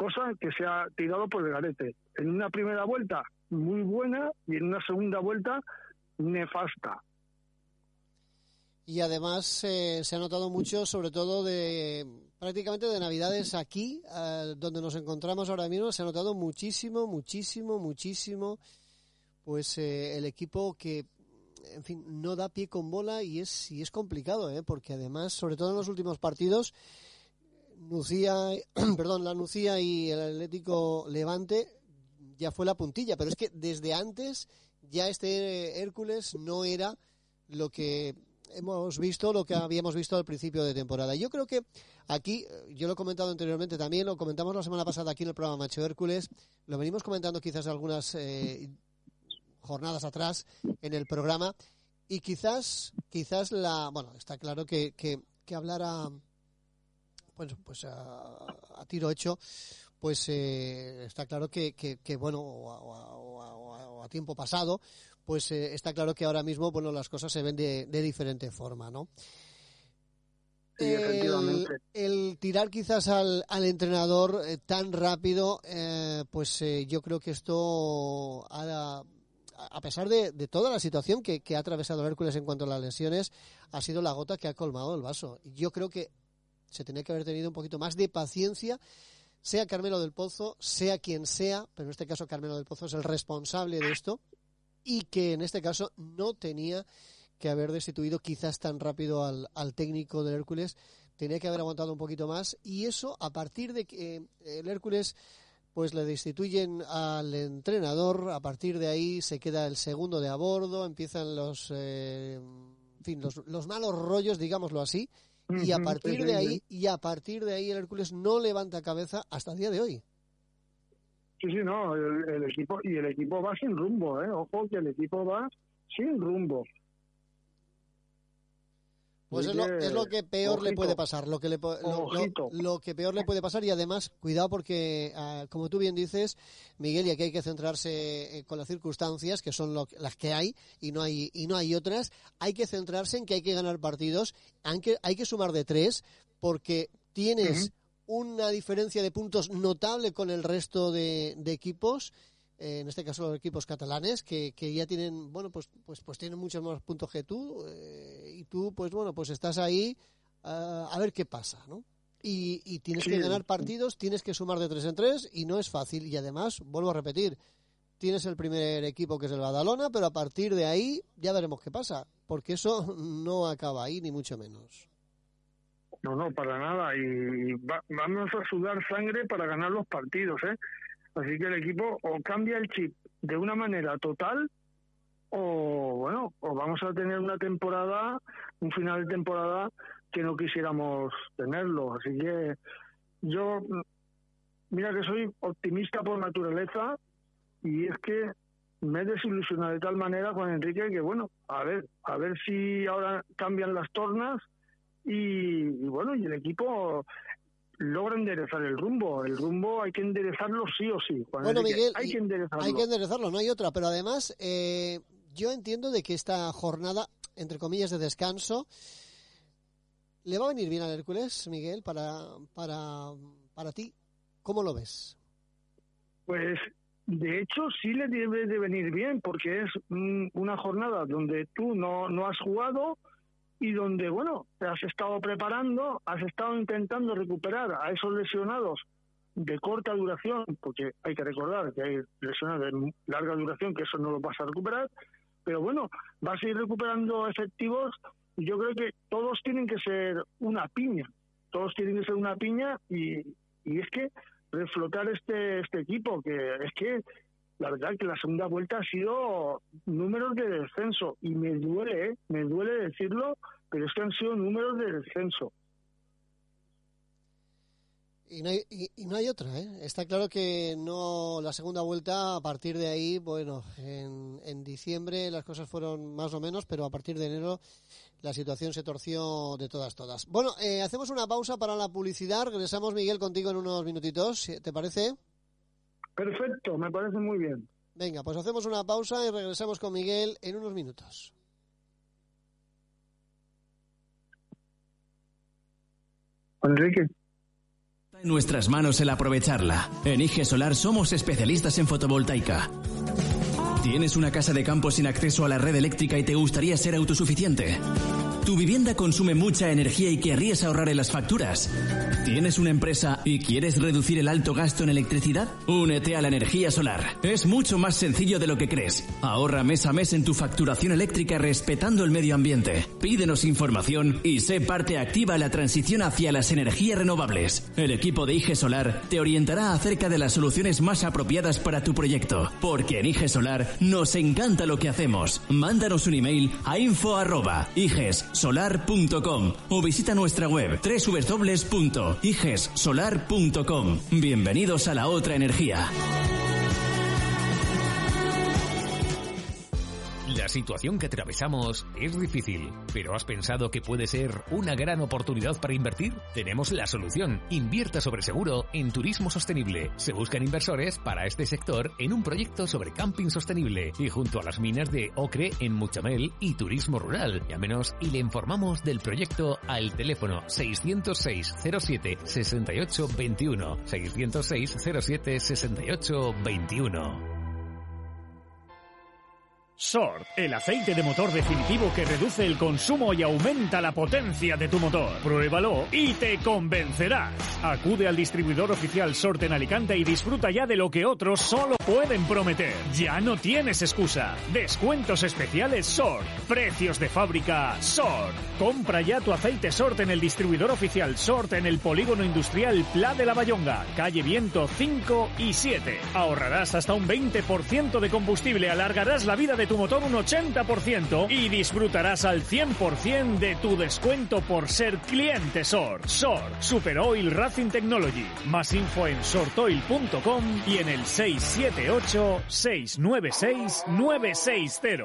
Speaker 5: cosa que se ha tirado por el garete. En una primera vuelta muy buena y en una segunda vuelta nefasta.
Speaker 1: Y además eh, se ha notado mucho, sobre todo de prácticamente de Navidades aquí, eh, donde nos encontramos ahora mismo, se ha notado muchísimo, muchísimo, muchísimo, pues eh, el equipo que, en fin, no da pie con bola y es, y es complicado, porque además, sobre todo en los últimos partidos, Nucía, perdón, la Nucía y el Atlético Levante ya fue la puntilla, pero es que desde antes ya este Hércules no era lo que hemos visto, lo que habíamos visto al principio de temporada. Yo creo que aquí, yo lo he comentado anteriormente también, lo comentamos la semana pasada aquí en el programa Macho Hércules, lo venimos comentando quizás algunas eh, jornadas atrás en el programa y quizás, quizás la, bueno, está claro que, que, que hablara bueno, pues a, tiro hecho, pues eh, está claro que, que, bueno, o a, tiempo pasado, pues eh, está claro que ahora mismo, bueno, las cosas se ven de, diferente forma, ¿no? el, tirar quizás al, al entrenador eh, tan rápido, pues yo creo que esto, a, a pesar de, de, toda la situación que, que, ha atravesado Hércules en cuanto a las lesiones, ha sido la gota que ha colmado el vaso. Yo creo que se tenía que haber tenido un poquito más de paciencia, sea Carmelo del Pozo, sea quien sea, pero en este caso Carmelo del Pozo es el responsable de esto, y que en este caso no tenía que haber destituido quizás tan rápido al, técnico del Hércules, tenía que haber aguantado un poquito más, y eso a partir de que eh, el Hércules pues le destituyen al entrenador, a partir de ahí se queda el segundo de a bordo, empiezan los, eh, fin, los malos rollos, digámoslo así, y a partir de ahí y a partir de ahí el Hércules no levanta cabeza hasta el día de hoy.
Speaker 5: Sí, sí, no, el, equipo y el equipo va sin rumbo, eh. Ojo que el equipo va sin rumbo.
Speaker 1: Pues es lo, es lo, que peor le puede pasar, lo que, le, lo, que peor le puede pasar y además, cuidado porque, ah, como tú bien dices, Miguel, y aquí hay que centrarse eh, con las circunstancias, que son las que hay y no hay, y no hay otras, hay que centrarse en que hay que ganar partidos, aunque hay que sumar de tres, porque tienes una diferencia de puntos notable con el resto de, de equipos en este caso los equipos catalanes, que, que ya tienen, bueno, pues, pues, pues tienen muchos más puntos que tú, eh, y tú, pues bueno, pues estás ahí uh, a ver qué pasa, ¿no? Y, y tienes que ganar partidos, tienes que sumar de tres en tres, y no es fácil. Y además, vuelvo a repetir, tienes el primer equipo que es el Badalona, pero a partir de ahí ya veremos qué pasa, porque eso no acaba ahí, ni mucho menos.
Speaker 5: No, no, para nada. Y vamos a sudar sangre para ganar los partidos, ¿eh? Así que el equipo o cambia el chip de una manera total o bueno, o vamos a tener una temporada, un final de temporada que no quisiéramos tenerlo. Así que yo, mira que soy optimista por naturaleza y es que me he desilusionado de tal manera con Enrique que bueno, a ver, a ver si ahora cambian las tornas y, y bueno, y el equipo logra enderezar el rumbo. El rumbo hay que enderezarlo sí o sí.
Speaker 1: bueno, Miguel, hay que enderezarlo. Hay que enderezarlo, no hay otra. Pero además, eh, yo entiendo de que esta jornada, entre comillas, de descanso. ¿Le va a venir bien al Hércules, Miguel, para, para, para ti? ¿Cómo lo ves?
Speaker 5: Pues de hecho sí le debe de venir bien porque es una jornada donde tú no, no has jugado y donde, bueno, te has estado preparando, has estado intentando recuperar a esos lesionados de corta duración, porque hay que recordar que hay lesionados de larga duración, que eso no lo vas a recuperar, pero bueno, vas a ir recuperando efectivos y yo creo que todos tienen que ser una piña, todos tienen que ser una piña y, y es que reflotar este, este equipo, que es que la verdad que la segunda vuelta ha sido números de descenso y me duele, ¿eh? me duele decirlo, pero es que han sido números de descenso.
Speaker 1: Y no, hay, y, no hay otra, ¿eh? Está claro que no la segunda vuelta, a partir de ahí, bueno, en, en diciembre las cosas fueron más o menos, pero a partir de enero la situación se torció de todas, todas. Bueno, eh, hacemos una pausa para la publicidad. Regresamos, Miguel, contigo en unos minutitos. ¿Te parece?
Speaker 5: Perfecto, me parece muy bien.
Speaker 1: Venga, pues hacemos una pausa y regresamos con Miguel en unos minutos.
Speaker 5: Enrique.
Speaker 4: En nuestras manos el aprovecharla. En IG Solar somos especialistas en fotovoltaica. ¿Tienes una casa de campo sin acceso a la red eléctrica y te gustaría ser autosuficiente? ¿Tu vivienda consume mucha energía y querrías ahorrar en las facturas? ¿Tienes una empresa y quieres reducir el alto gasto en electricidad? Únete a la energía solar. Es mucho más sencillo de lo que crees. Ahorra mes a mes en tu facturación eléctrica respetando el medio ambiente. Pídenos información y sé parte activa en la transición hacia las energías renovables. El equipo de IG Solar te orientará acerca de las soluciones más apropiadas para tu proyecto. Porque en IG Solar nos encanta lo que hacemos. Mándanos un email a info solar.com o visita nuestra web www.igessolar.com. Bienvenidos a la otra energía.
Speaker 2: La situación que atravesamos es difícil, pero ¿has pensado que puede ser una gran oportunidad para invertir? Tenemos la solución. Invierta sobre seguro en turismo sostenible. Se buscan inversores para este sector en un proyecto sobre camping sostenible y junto a las minas de Ocre en Muchamel y turismo rural. Llámenos y le informamos del proyecto al teléfono 606 07 68 21 606 07 68 21.
Speaker 3: Sort, el aceite de motor definitivo que reduce el consumo y aumenta la potencia de tu motor. Pruébalo y te convencerás. Acude al distribuidor oficial Sort en Alicante y disfruta ya de lo que otros solo pueden prometer. Ya no tienes excusa. Descuentos especiales Sort. Precios de fábrica Sort. Compra ya tu aceite Sort en el distribuidor oficial Sort en el polígono industrial Pla de la Bayonga, calle Viento 5 y 7. Ahorrarás hasta un 20% de combustible, alargarás la vida de tu motor un 80% y disfrutarás al 100% de tu descuento por ser cliente SOR. SOR, Super Oil Racing Technology. Más info en sortoil.com y en el 678 696 960.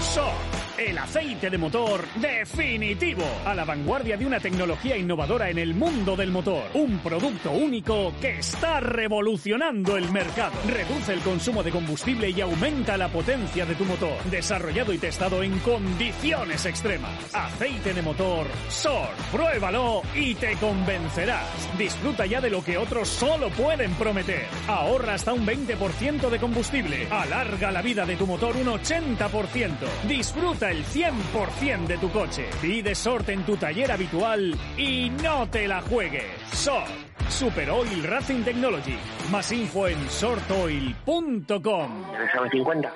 Speaker 3: SOR el aceite de motor definitivo, a la vanguardia de una tecnología innovadora en el mundo del motor. Un producto único que está revolucionando el mercado. Reduce el consumo de combustible y aumenta la potencia de tu motor. Desarrollado y testado en condiciones extremas. Aceite de motor SOR. Pruébalo y te convencerás. Disfruta ya de lo que otros solo pueden prometer. Ahorra hasta un 20% de combustible. Alarga la vida de tu motor un 80%. Disfruta el 100% de tu coche. Pide Sort en tu taller habitual y no te la juegues. Sort, Super Oil Racing Technology. Más info en sortoil.com.
Speaker 5: 50.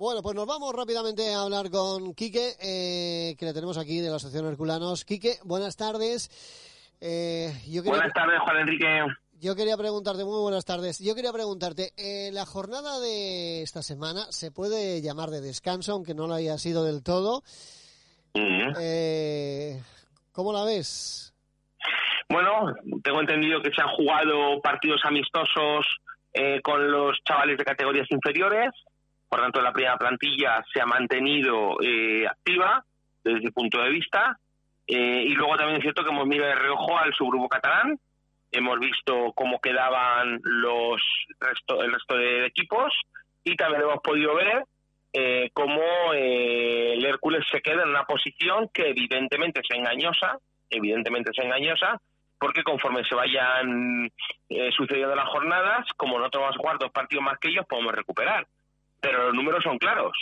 Speaker 1: Bueno, pues nos vamos rápidamente a hablar con Quique, eh, que le tenemos aquí de la Asociación Herculanos. Quique, buenas tardes.
Speaker 6: Eh, buenas tardes, Juan Enrique.
Speaker 1: Yo quería preguntarte, muy buenas tardes. Yo quería preguntarte, eh, la jornada de esta semana se puede llamar de descanso, aunque no lo haya sido del todo. eh, ¿Cómo la ves?
Speaker 6: Bueno, tengo entendido que se han jugado partidos amistosos eh, con los chavales de categorías inferiores. Por tanto, la primera plantilla se ha mantenido eh, activa desde ese punto de vista. Eh, y luego también es cierto que hemos mirado de reojo al subgrupo catalán, hemos visto cómo quedaban los resto, el resto de equipos y también hemos podido ver eh, cómo eh, el Hércules se queda en una posición que evidentemente es engañosa, evidentemente es engañosa, porque conforme se vayan eh, sucediendo las jornadas, como nosotros vamos a jugar dos partidos más que ellos, podemos recuperar. Pero los números son claros.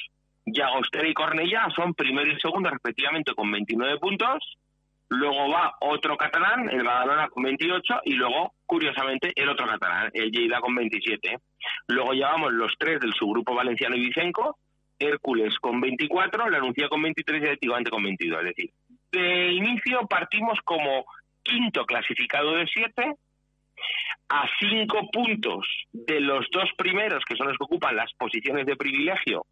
Speaker 6: Llagostera y Cornellá son primero y segundo respectivamente con 29 puntos, luego va otro catalán, el Badalona con 28 y luego, curiosamente, el otro catalán, el Lleida con 27. Luego llevamos los tres del subgrupo valenciano y Vicenco, Hércules con 24, la Anuncia con 23 y el Tigante con 22. Es decir, de inicio partimos como quinto clasificado de siete, a cinco puntos de los dos primeros, que son los que ocupan las posiciones de privilegio,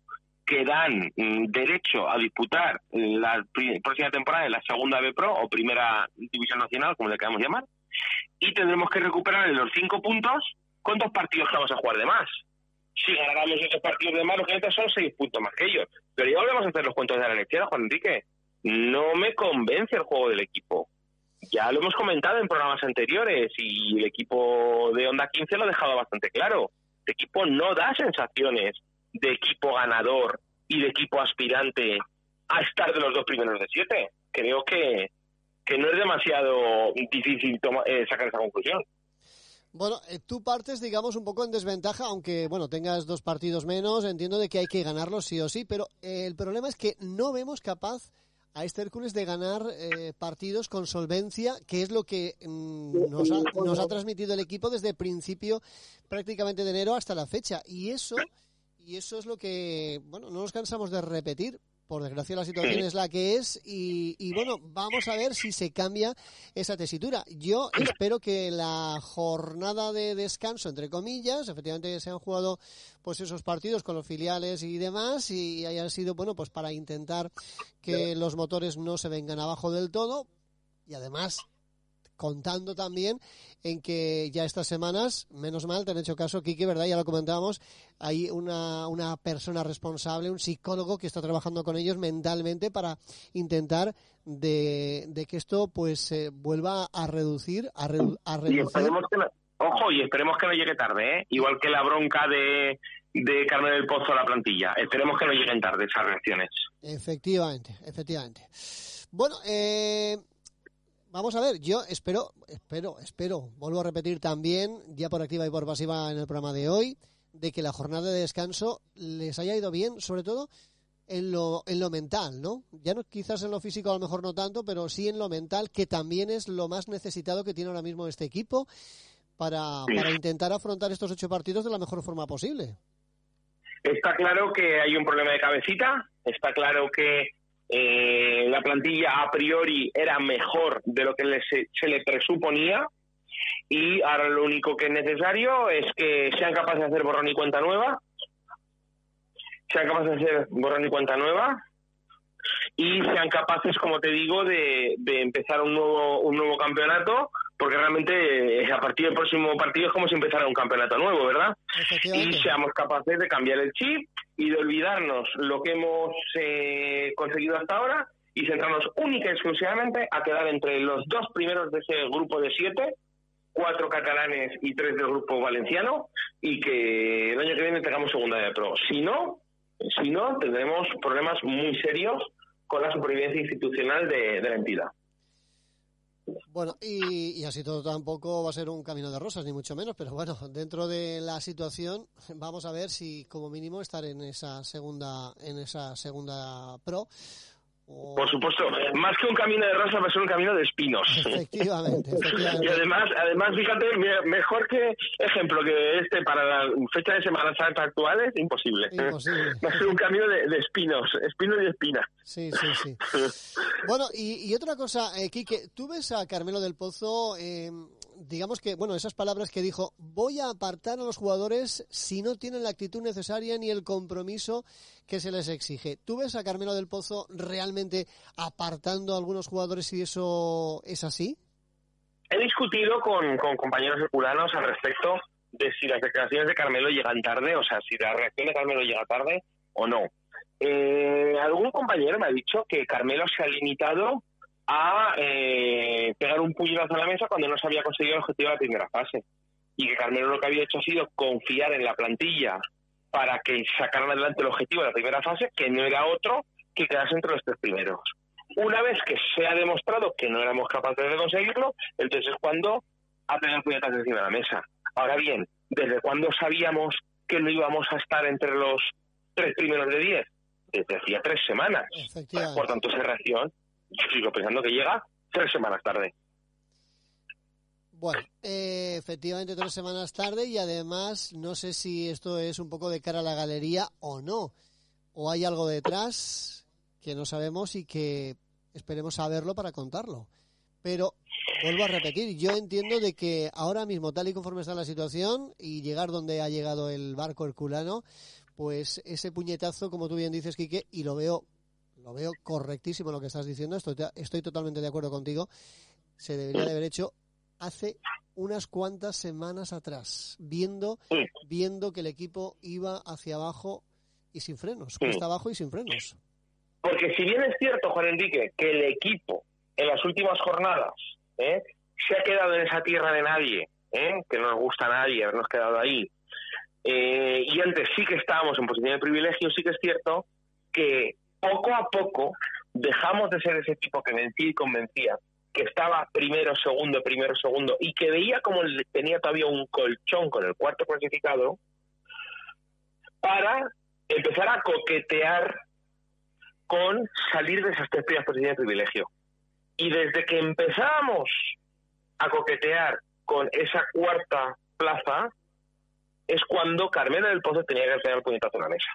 Speaker 6: que dan mm, derecho a disputar la próxima temporada en la segunda B Pro o primera división nacional, como le queramos llamar, y tendremos que recuperar los cinco puntos con dos partidos que vamos a jugar de más. Si ganáramos esos partidos de más, los que son seis puntos más que ellos. Pero ya volvemos a hacer los cuentos de la lechera, Juan Enrique. No me convence el juego del equipo. Ya lo hemos comentado en programas anteriores y el equipo de Onda 15 lo ha dejado bastante claro. El equipo no da sensaciones de equipo ganador y de equipo aspirante a estar de los dos primeros de siete. Creo que, que no es demasiado difícil eh, sacar esa conclusión.
Speaker 1: Bueno, eh, tú partes, digamos, un poco en desventaja, aunque, bueno, tengas dos partidos menos, entiendo de que hay que ganarlos sí o sí, pero eh, el problema es que no vemos capaz a este Hércules de ganar partidos con solvencia, que es lo que mm, nos, ha, nos ha transmitido el equipo desde principio prácticamente de enero hasta la fecha. Y eso y eso es lo que, bueno, no nos cansamos de repetir. Por desgracia la situación es la que es y, bueno, vamos a ver si se cambia esa tesitura. Yo espero que la jornada de descanso, entre comillas, efectivamente se han jugado pues esos partidos con los filiales y demás y hayan sido, bueno, pues para intentar que los motores no se vengan abajo del todo y además contando también en que ya estas semanas, menos mal, te han hecho caso, Kiki, ¿verdad? Ya lo comentábamos, hay una, una persona responsable, un psicólogo que está trabajando con ellos mentalmente para intentar de, que esto pues se vuelva a reducir, a, a reducir.
Speaker 6: ojo, y esperemos que no llegue tarde, ¿eh? Igual que la bronca de, de Carmen del Pozo a la plantilla. Esperemos que no lleguen tarde esas reacciones.
Speaker 1: Efectivamente, efectivamente. Bueno, eh, Vamos a ver, yo espero, espero, espero, vuelvo a repetir también, ya por activa y por pasiva en el programa de hoy, de que la jornada de descanso les haya ido bien, sobre todo en lo, en lo mental, ¿no? Ya no quizás en lo físico a lo mejor no tanto, pero sí en lo mental, que también es lo más necesitado que tiene ahora mismo este equipo para, para intentar afrontar estos ocho partidos de la mejor forma posible.
Speaker 6: Está claro que hay un problema de cabecita, está claro que eh, la plantilla a priori era mejor de lo que se, le presuponía y ahora lo único que es necesario es que sean capaces de hacer borrón y cuenta nueva, sean capaces de hacer borrón y cuenta nueva y sean capaces, como te digo, de, de empezar un nuevo, un nuevo campeonato porque realmente eh, a partir del próximo partido es como si empezara un campeonato nuevo, ¿verdad? Y seamos capaces de cambiar el chip y de olvidarnos lo que hemos eh, conseguido hasta ahora y centrarnos única y exclusivamente a quedar entre los dos primeros de ese grupo de siete, cuatro catalanes y tres del grupo valenciano, y que el año que viene tengamos segunda de pro. Si no, si no, tendremos problemas muy serios con la supervivencia institucional de la entidad.
Speaker 1: Bueno, y, así todo tampoco va a ser un camino de rosas, ni mucho menos, pero bueno, dentro de la situación vamos a ver si como mínimo estar en esa segunda, en esa segunda pro
Speaker 6: por supuesto, más que un camino de rosa va a ser un camino de espinos.
Speaker 1: Efectivamente,
Speaker 6: y además, además, fíjate, mejor que ejemplo que este para la fecha de Semana Santa actual es imposible. Va a ser un camino de, espinos, espinos y espinas.
Speaker 1: Sí, sí, sí. bueno, y, otra cosa, eh, Quique, tú ves a Carmelo del Pozo eh, digamos que, bueno, esas palabras que dijo, voy a apartar a los jugadores si no tienen la actitud necesaria ni el compromiso que se les exige. ¿Tú ves a Carmelo del Pozo realmente apartando a algunos jugadores si eso es así?
Speaker 6: He discutido con, compañeros herculanos al respecto de si las declaraciones de Carmelo llegan tarde, o sea, si la reacción de Carmelo llega tarde o no. Eh, algún compañero me ha dicho que Carmelo se ha limitado a eh, pegar un puñetazo a la mesa cuando no se había conseguido el objetivo de la primera fase. Y que Carmelo lo que había hecho ha sido confiar en la plantilla para que sacaran adelante el objetivo de la primera fase, que no era otro que quedarse entre los tres primeros. Una vez que se ha demostrado que no éramos capaces de conseguirlo, entonces es cuando ha tenido puñetas encima de la mesa. Ahora bien, ¿desde cuándo sabíamos que no íbamos a estar entre los tres primeros de diez? Desde hacía tres semanas. Por tanto, esa reacción, yo sigo pensando que llega tres semanas tarde.
Speaker 1: Bueno, eh, efectivamente tres semanas tarde y además no sé si esto es un poco de cara a la galería o no. O hay algo detrás que no sabemos y que esperemos saberlo para contarlo. Pero vuelvo a repetir, yo entiendo de que ahora mismo, tal y conforme está la situación y llegar donde ha llegado el barco herculano, pues ese puñetazo, como tú bien dices, Quique, y lo veo, lo veo correctísimo lo que estás diciendo, estoy, estoy totalmente de acuerdo contigo, se debería de haber hecho hace unas cuantas semanas atrás, viendo, viendo que el equipo iba hacia abajo y sin frenos, cuesta abajo y sin frenos.
Speaker 6: Porque si bien es cierto, Juan Enrique, que el equipo en las últimas jornadas ¿eh? se ha quedado en esa tierra de nadie, ¿eh? que no nos gusta a nadie habernos quedado ahí, eh, y antes sí que estábamos en posición de privilegio, sí que es cierto que poco a poco dejamos de ser ese equipo que vencía y convencía que estaba primero, segundo, primero, segundo, y que veía como tenía todavía un colchón con el cuarto clasificado, para empezar a coquetear con salir de esas tres primeras posiciones de privilegio. Y desde que empezamos a coquetear con esa cuarta plaza, es cuando Carmela del Pozo tenía que tener el puñetazo en la mesa.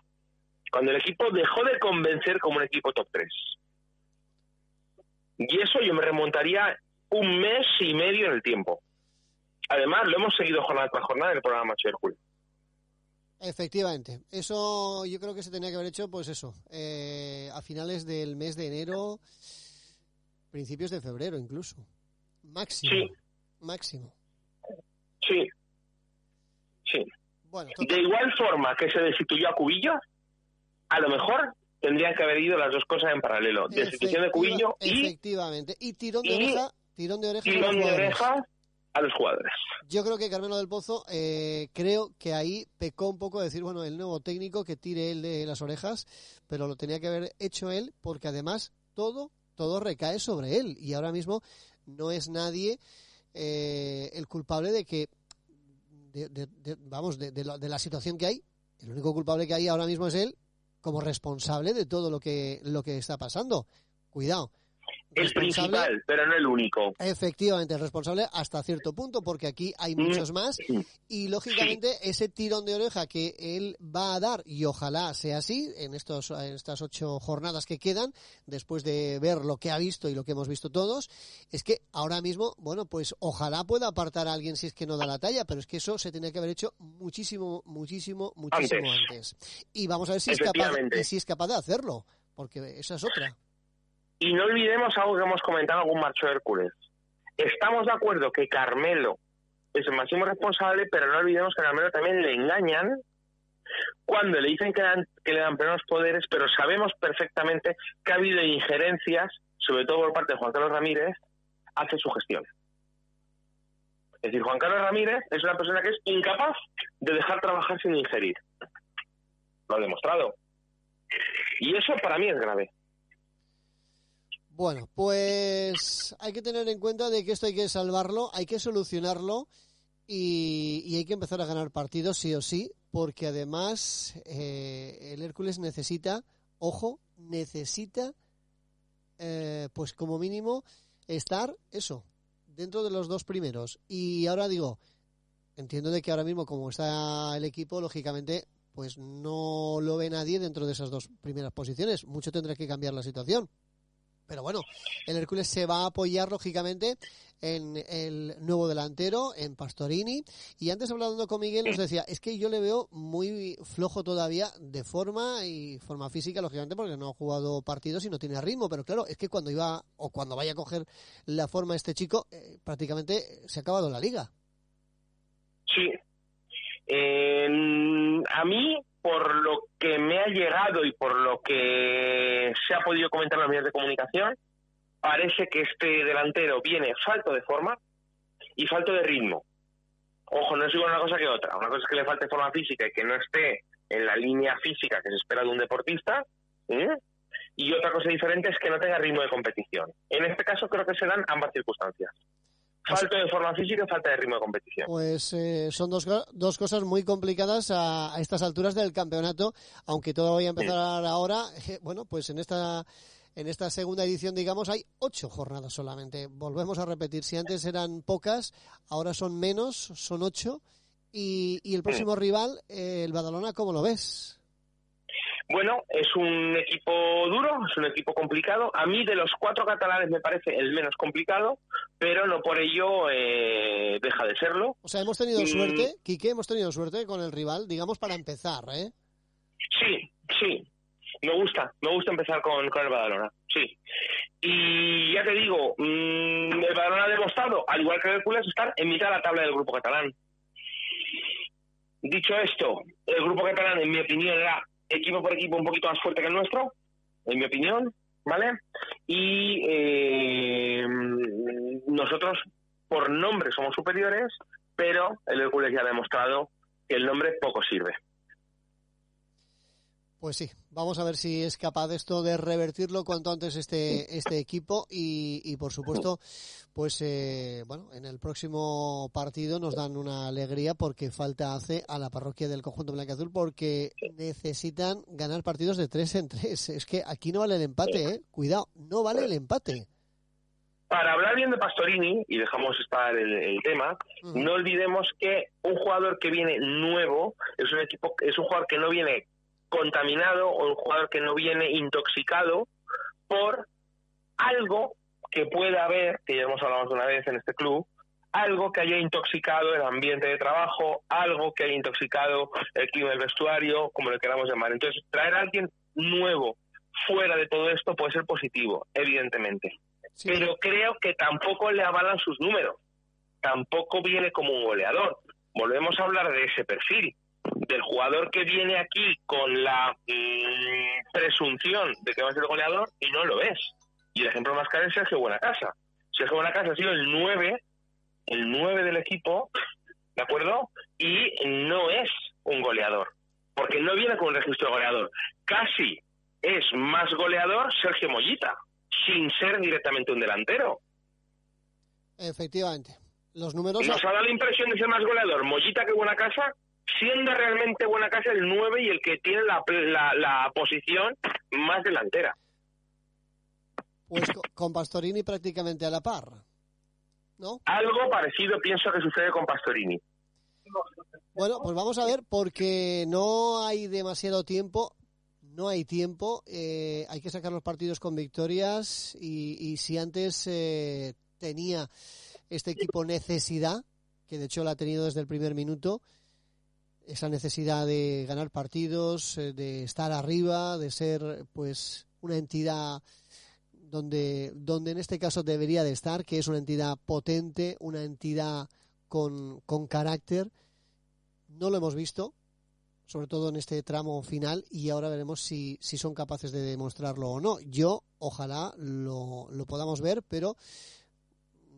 Speaker 6: Cuando el equipo dejó de convencer como un equipo top 3. Y eso yo me remontaría un mes y medio en el tiempo. Además, lo hemos seguido jornada tras jornada en el programa Macho del Julio.
Speaker 1: Efectivamente, eso yo creo que se tenía que haber hecho, pues eso, eh, a finales del mes de enero, principios de febrero incluso. Máximo. Sí. Máximo.
Speaker 6: Sí. Sí. Bueno, de igual forma que se destituyó a Cubillo, a lo mejor tendrían que haber ido las dos cosas en paralelo. Destitución de Cubillo
Speaker 1: y... Efectivamente. Y tirón de oreja, tirón de oreja,
Speaker 6: tirón de oreja a los jugadores.
Speaker 1: Yo creo que Carmelo del Pozo, eh, creo que ahí pecó un poco de decir, bueno, el nuevo técnico que tire él de las orejas, pero lo tenía que haber hecho él porque además todo, todo recae sobre él y ahora mismo no es nadie eh, el culpable de que, vamos, de, de la situación que hay. El único culpable que hay ahora mismo es él como responsable de todo lo que, lo que está pasando. Cuidado.
Speaker 6: El principal, pero no el único.
Speaker 1: Efectivamente, el responsable hasta cierto punto, porque aquí hay mm. muchos más. Y lógicamente, ese tirón de oreja que él va a dar, y ojalá sea así, en, estos, en estas ocho jornadas que quedan, después de ver lo que ha visto y lo que hemos visto todos, es que ahora mismo, bueno, pues ojalá pueda apartar a alguien si es que no da la talla, pero es que eso se tenía que haber hecho muchísimo, muchísimo, muchísimo antes. Y vamos a ver si es, capaz, si es capaz de hacerlo, porque esa es otra.
Speaker 6: Y no olvidemos algo que hemos comentado en algún marcho Hércules. Estamos de acuerdo que Carmelo es el máximo responsable, pero no olvidemos que a Carmelo también le engañan cuando le dicen que, que le dan plenos poderes, pero sabemos perfectamente que ha habido injerencias, sobre todo por parte de Juan Carlos Ramírez, hacia su gestión. Es decir, Juan Carlos Ramírez es una persona que es incapaz de dejar trabajar sin ingerir. Lo ha demostrado. Y eso para mí es grave.
Speaker 1: Bueno, pues hay que tener en cuenta de que esto hay que salvarlo, hay que solucionarlo y, hay que empezar a ganar partidos sí o sí, porque además eh, el Hércules necesita, ojo, necesita, eh, pues como mínimo, estar eso, dentro de los dos primeros. Y ahora digo, entiendo de que ahora mismo como está el equipo, lógicamente, pues no lo ve nadie dentro de esas dos primeras posiciones. Mucho tendrá que cambiar la situación. Pero bueno, el Hércules se va a apoyar lógicamente en el nuevo delantero, en Pastorini. Y antes hablando con Miguel nos decía, es que yo le veo muy flojo todavía de forma y forma física, lógicamente, porque no ha jugado partidos y no tiene ritmo. Pero claro, es que cuando iba o cuando vaya a coger la forma este chico, eh, prácticamente se ha acabado la liga.
Speaker 6: Sí. a mí por lo que me ha llegado y por lo que se ha podido comentar en los medios de comunicación, parece que este delantero viene falto de forma y falto de ritmo. Ojo, no es igual una cosa que otra. Una cosa es que le falte forma física y que no esté en la línea física que se espera de un deportista. ¿eh? Y otra cosa diferente es que no tenga ritmo de competición. En este caso creo que se dan ambas circunstancias. Falta de forma física falta de ritmo de competición.
Speaker 1: Pues eh, son dos, dos cosas muy complicadas a, estas alturas del campeonato, aunque todo vaya a empezar ahora. bueno, pues en esta en esta segunda edición, digamos, hay ocho jornadas solamente. Volvemos a repetir, si antes eran pocas, ahora son menos, son ocho. Y, y el próximo rival, eh, el Badalona, ¿cómo lo ves?
Speaker 6: Bueno, es un equipo duro, es un equipo complicado. A mí de los cuatro catalanes me parece el menos complicado, pero no por ello eh, deja de serlo.
Speaker 1: O sea, hemos tenido mm. suerte, Quique, hemos tenido suerte con el rival, digamos, para empezar, ¿eh?
Speaker 6: Sí, sí. Me gusta, me gusta empezar con, con el Badalona, sí. Y ya te digo, mm, el Badalona ha demostrado, al igual que el Hércules, estar en mitad de la tabla del grupo catalán. Dicho esto, el grupo catalán, en mi opinión, era equipo por equipo un poquito más fuerte que el nuestro, en mi opinión, ¿vale? Y eh, nosotros, por nombre, somos superiores, pero el Hércules ya ha demostrado que el nombre poco sirve.
Speaker 1: Pues sí, vamos a ver si es capaz de esto de revertirlo cuanto antes este este equipo y, y por supuesto, pues eh, bueno, en el próximo partido nos dan una alegría porque falta hace a la parroquia del conjunto blanco-azul porque necesitan ganar partidos de tres en tres. Es que aquí no vale el empate, ¿eh? Cuidado, no vale el empate.
Speaker 6: Para hablar bien de Pastorini, y dejamos estar el, tema, no olvidemos que un jugador que viene nuevo es un equipo, es un jugador que no viene contaminado o un jugador que no viene intoxicado por algo que pueda haber, que ya hemos hablado una vez en este club, algo que haya intoxicado el ambiente de trabajo, algo que haya intoxicado el clima del vestuario, como le queramos llamar. Entonces, traer a alguien nuevo fuera de todo esto puede ser positivo, evidentemente. Pero creo que tampoco le avalan sus números. Tampoco viene como un goleador. Volvemos a hablar de ese perfil del jugador que viene aquí con la mm, presunción de que va a ser goleador y no lo es. Y el ejemplo más claro es Sergio Buenacasa. Sergio Buenacasa ha sido el 9, el 9 del equipo, ¿de acuerdo? Y no es un goleador, porque no viene con un registro de goleador. Casi es más goleador Sergio Mollita, sin ser directamente un delantero.
Speaker 1: Efectivamente. Los números...
Speaker 6: Nos ha dado la impresión de ser más goleador Mollita que Buenacasa siendo realmente buena casa el 9 y el que tiene la, la, posición más delantera.
Speaker 1: Pues con Pastorini prácticamente a la par, ¿no?
Speaker 6: Algo parecido pienso que sucede con Pastorini.
Speaker 1: Bueno, pues vamos a ver, porque no hay demasiado tiempo, no hay tiempo, eh, hay que sacar los partidos con victorias y, y si antes eh, tenía este equipo necesidad, que de hecho la ha tenido desde el primer minuto, esa necesidad de ganar partidos, eh, de estar arriba, de ser pues una entidad donde, donde en este caso debería de estar, que es una entidad potente, una entidad con, con carácter. No lo hemos visto, sobre todo en este tramo final, y ahora veremos si, si son capaces de demostrarlo o no. Yo, ojalá lo, lo podamos ver, pero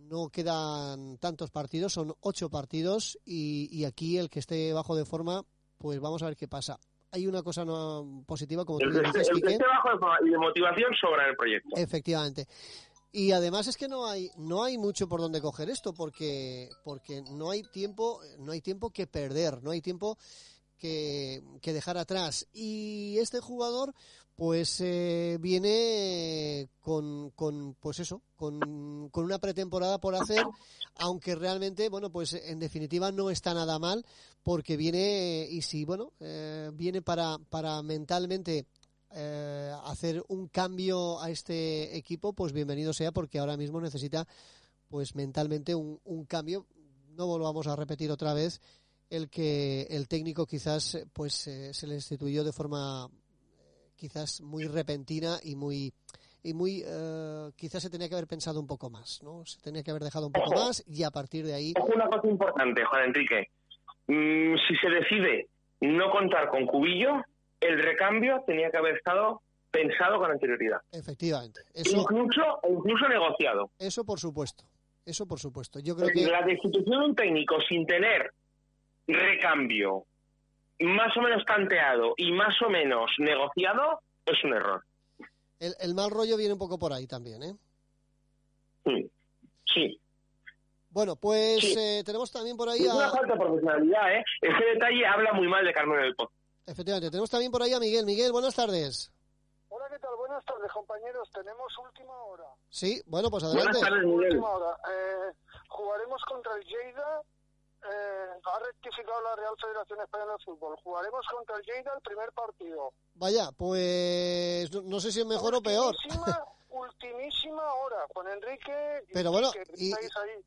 Speaker 1: no quedan tantos partidos, son ocho partidos y, aquí el que esté bajo de forma, pues vamos a ver qué pasa. Hay una cosa no positiva, como tú
Speaker 6: el, dices, el, que esté bajo de forma y de motivación sobra el proyecto.
Speaker 1: Efectivamente. Y además es que no hay no hay mucho por donde coger esto porque porque no hay tiempo no hay tiempo que perder, no hay tiempo que, dejar atrás. Y este jugador pues eh, viene con, con, pues eso, con, con, una pretemporada por hacer, aunque realmente, bueno, pues en definitiva no está nada mal, porque viene, y si, bueno, eh, viene para, para mentalmente eh, hacer un cambio a este equipo, pues bienvenido sea, porque ahora mismo necesita, pues mentalmente un cambio. No volvamos a repetir otra vez el que el técnico quizás pues se le instituyó de forma quizás muy repentina y muy y muy eh, quizás se tenía que haber pensado un poco más, ¿no? Se tenía que haber dejado un poco más y a partir de ahí.
Speaker 6: Una cosa importante, Juan Enrique. Mm, si se decide no contar con Cubillo, el recambio tenía que haber estado pensado con anterioridad.
Speaker 1: Efectivamente.
Speaker 6: incluso, incluso negociado.
Speaker 1: Eso por supuesto. Eso por supuesto. Yo creo que
Speaker 6: la destitución de un técnico sin tener recambio más o menos tanteado y más o menos negociado, es un error.
Speaker 1: El, el mal rollo viene un poco por ahí también, ¿eh?
Speaker 6: Sí. sí.
Speaker 1: Bueno, pues eh, tenemos también por ahí
Speaker 6: Es una
Speaker 1: a...
Speaker 6: falta de profesionalidad, ¿eh? Ese detalle habla muy mal de Carmen del Pozo.
Speaker 1: Efectivamente, tenemos también por ahí a Miguel. Miguel, buenas tardes.
Speaker 5: Hola, ¿qué tal? Buenas tardes, compañeros. Tenemos última hora.
Speaker 1: Sí, bueno, pues
Speaker 6: Buenas
Speaker 1: adelante.
Speaker 6: tardes, Miguel.
Speaker 5: Última hora. Eh, jugaremos contra el Lleida. Eh, ha rectificado la Real Federación Española de Fútbol. Jugaremos contra el Lleida el primer partido.
Speaker 1: Vaya, pues no, no sé si es mejor o peor.
Speaker 5: Ultimísima, ultimísima hora, Juan Enrique.
Speaker 1: Pero bueno, y-.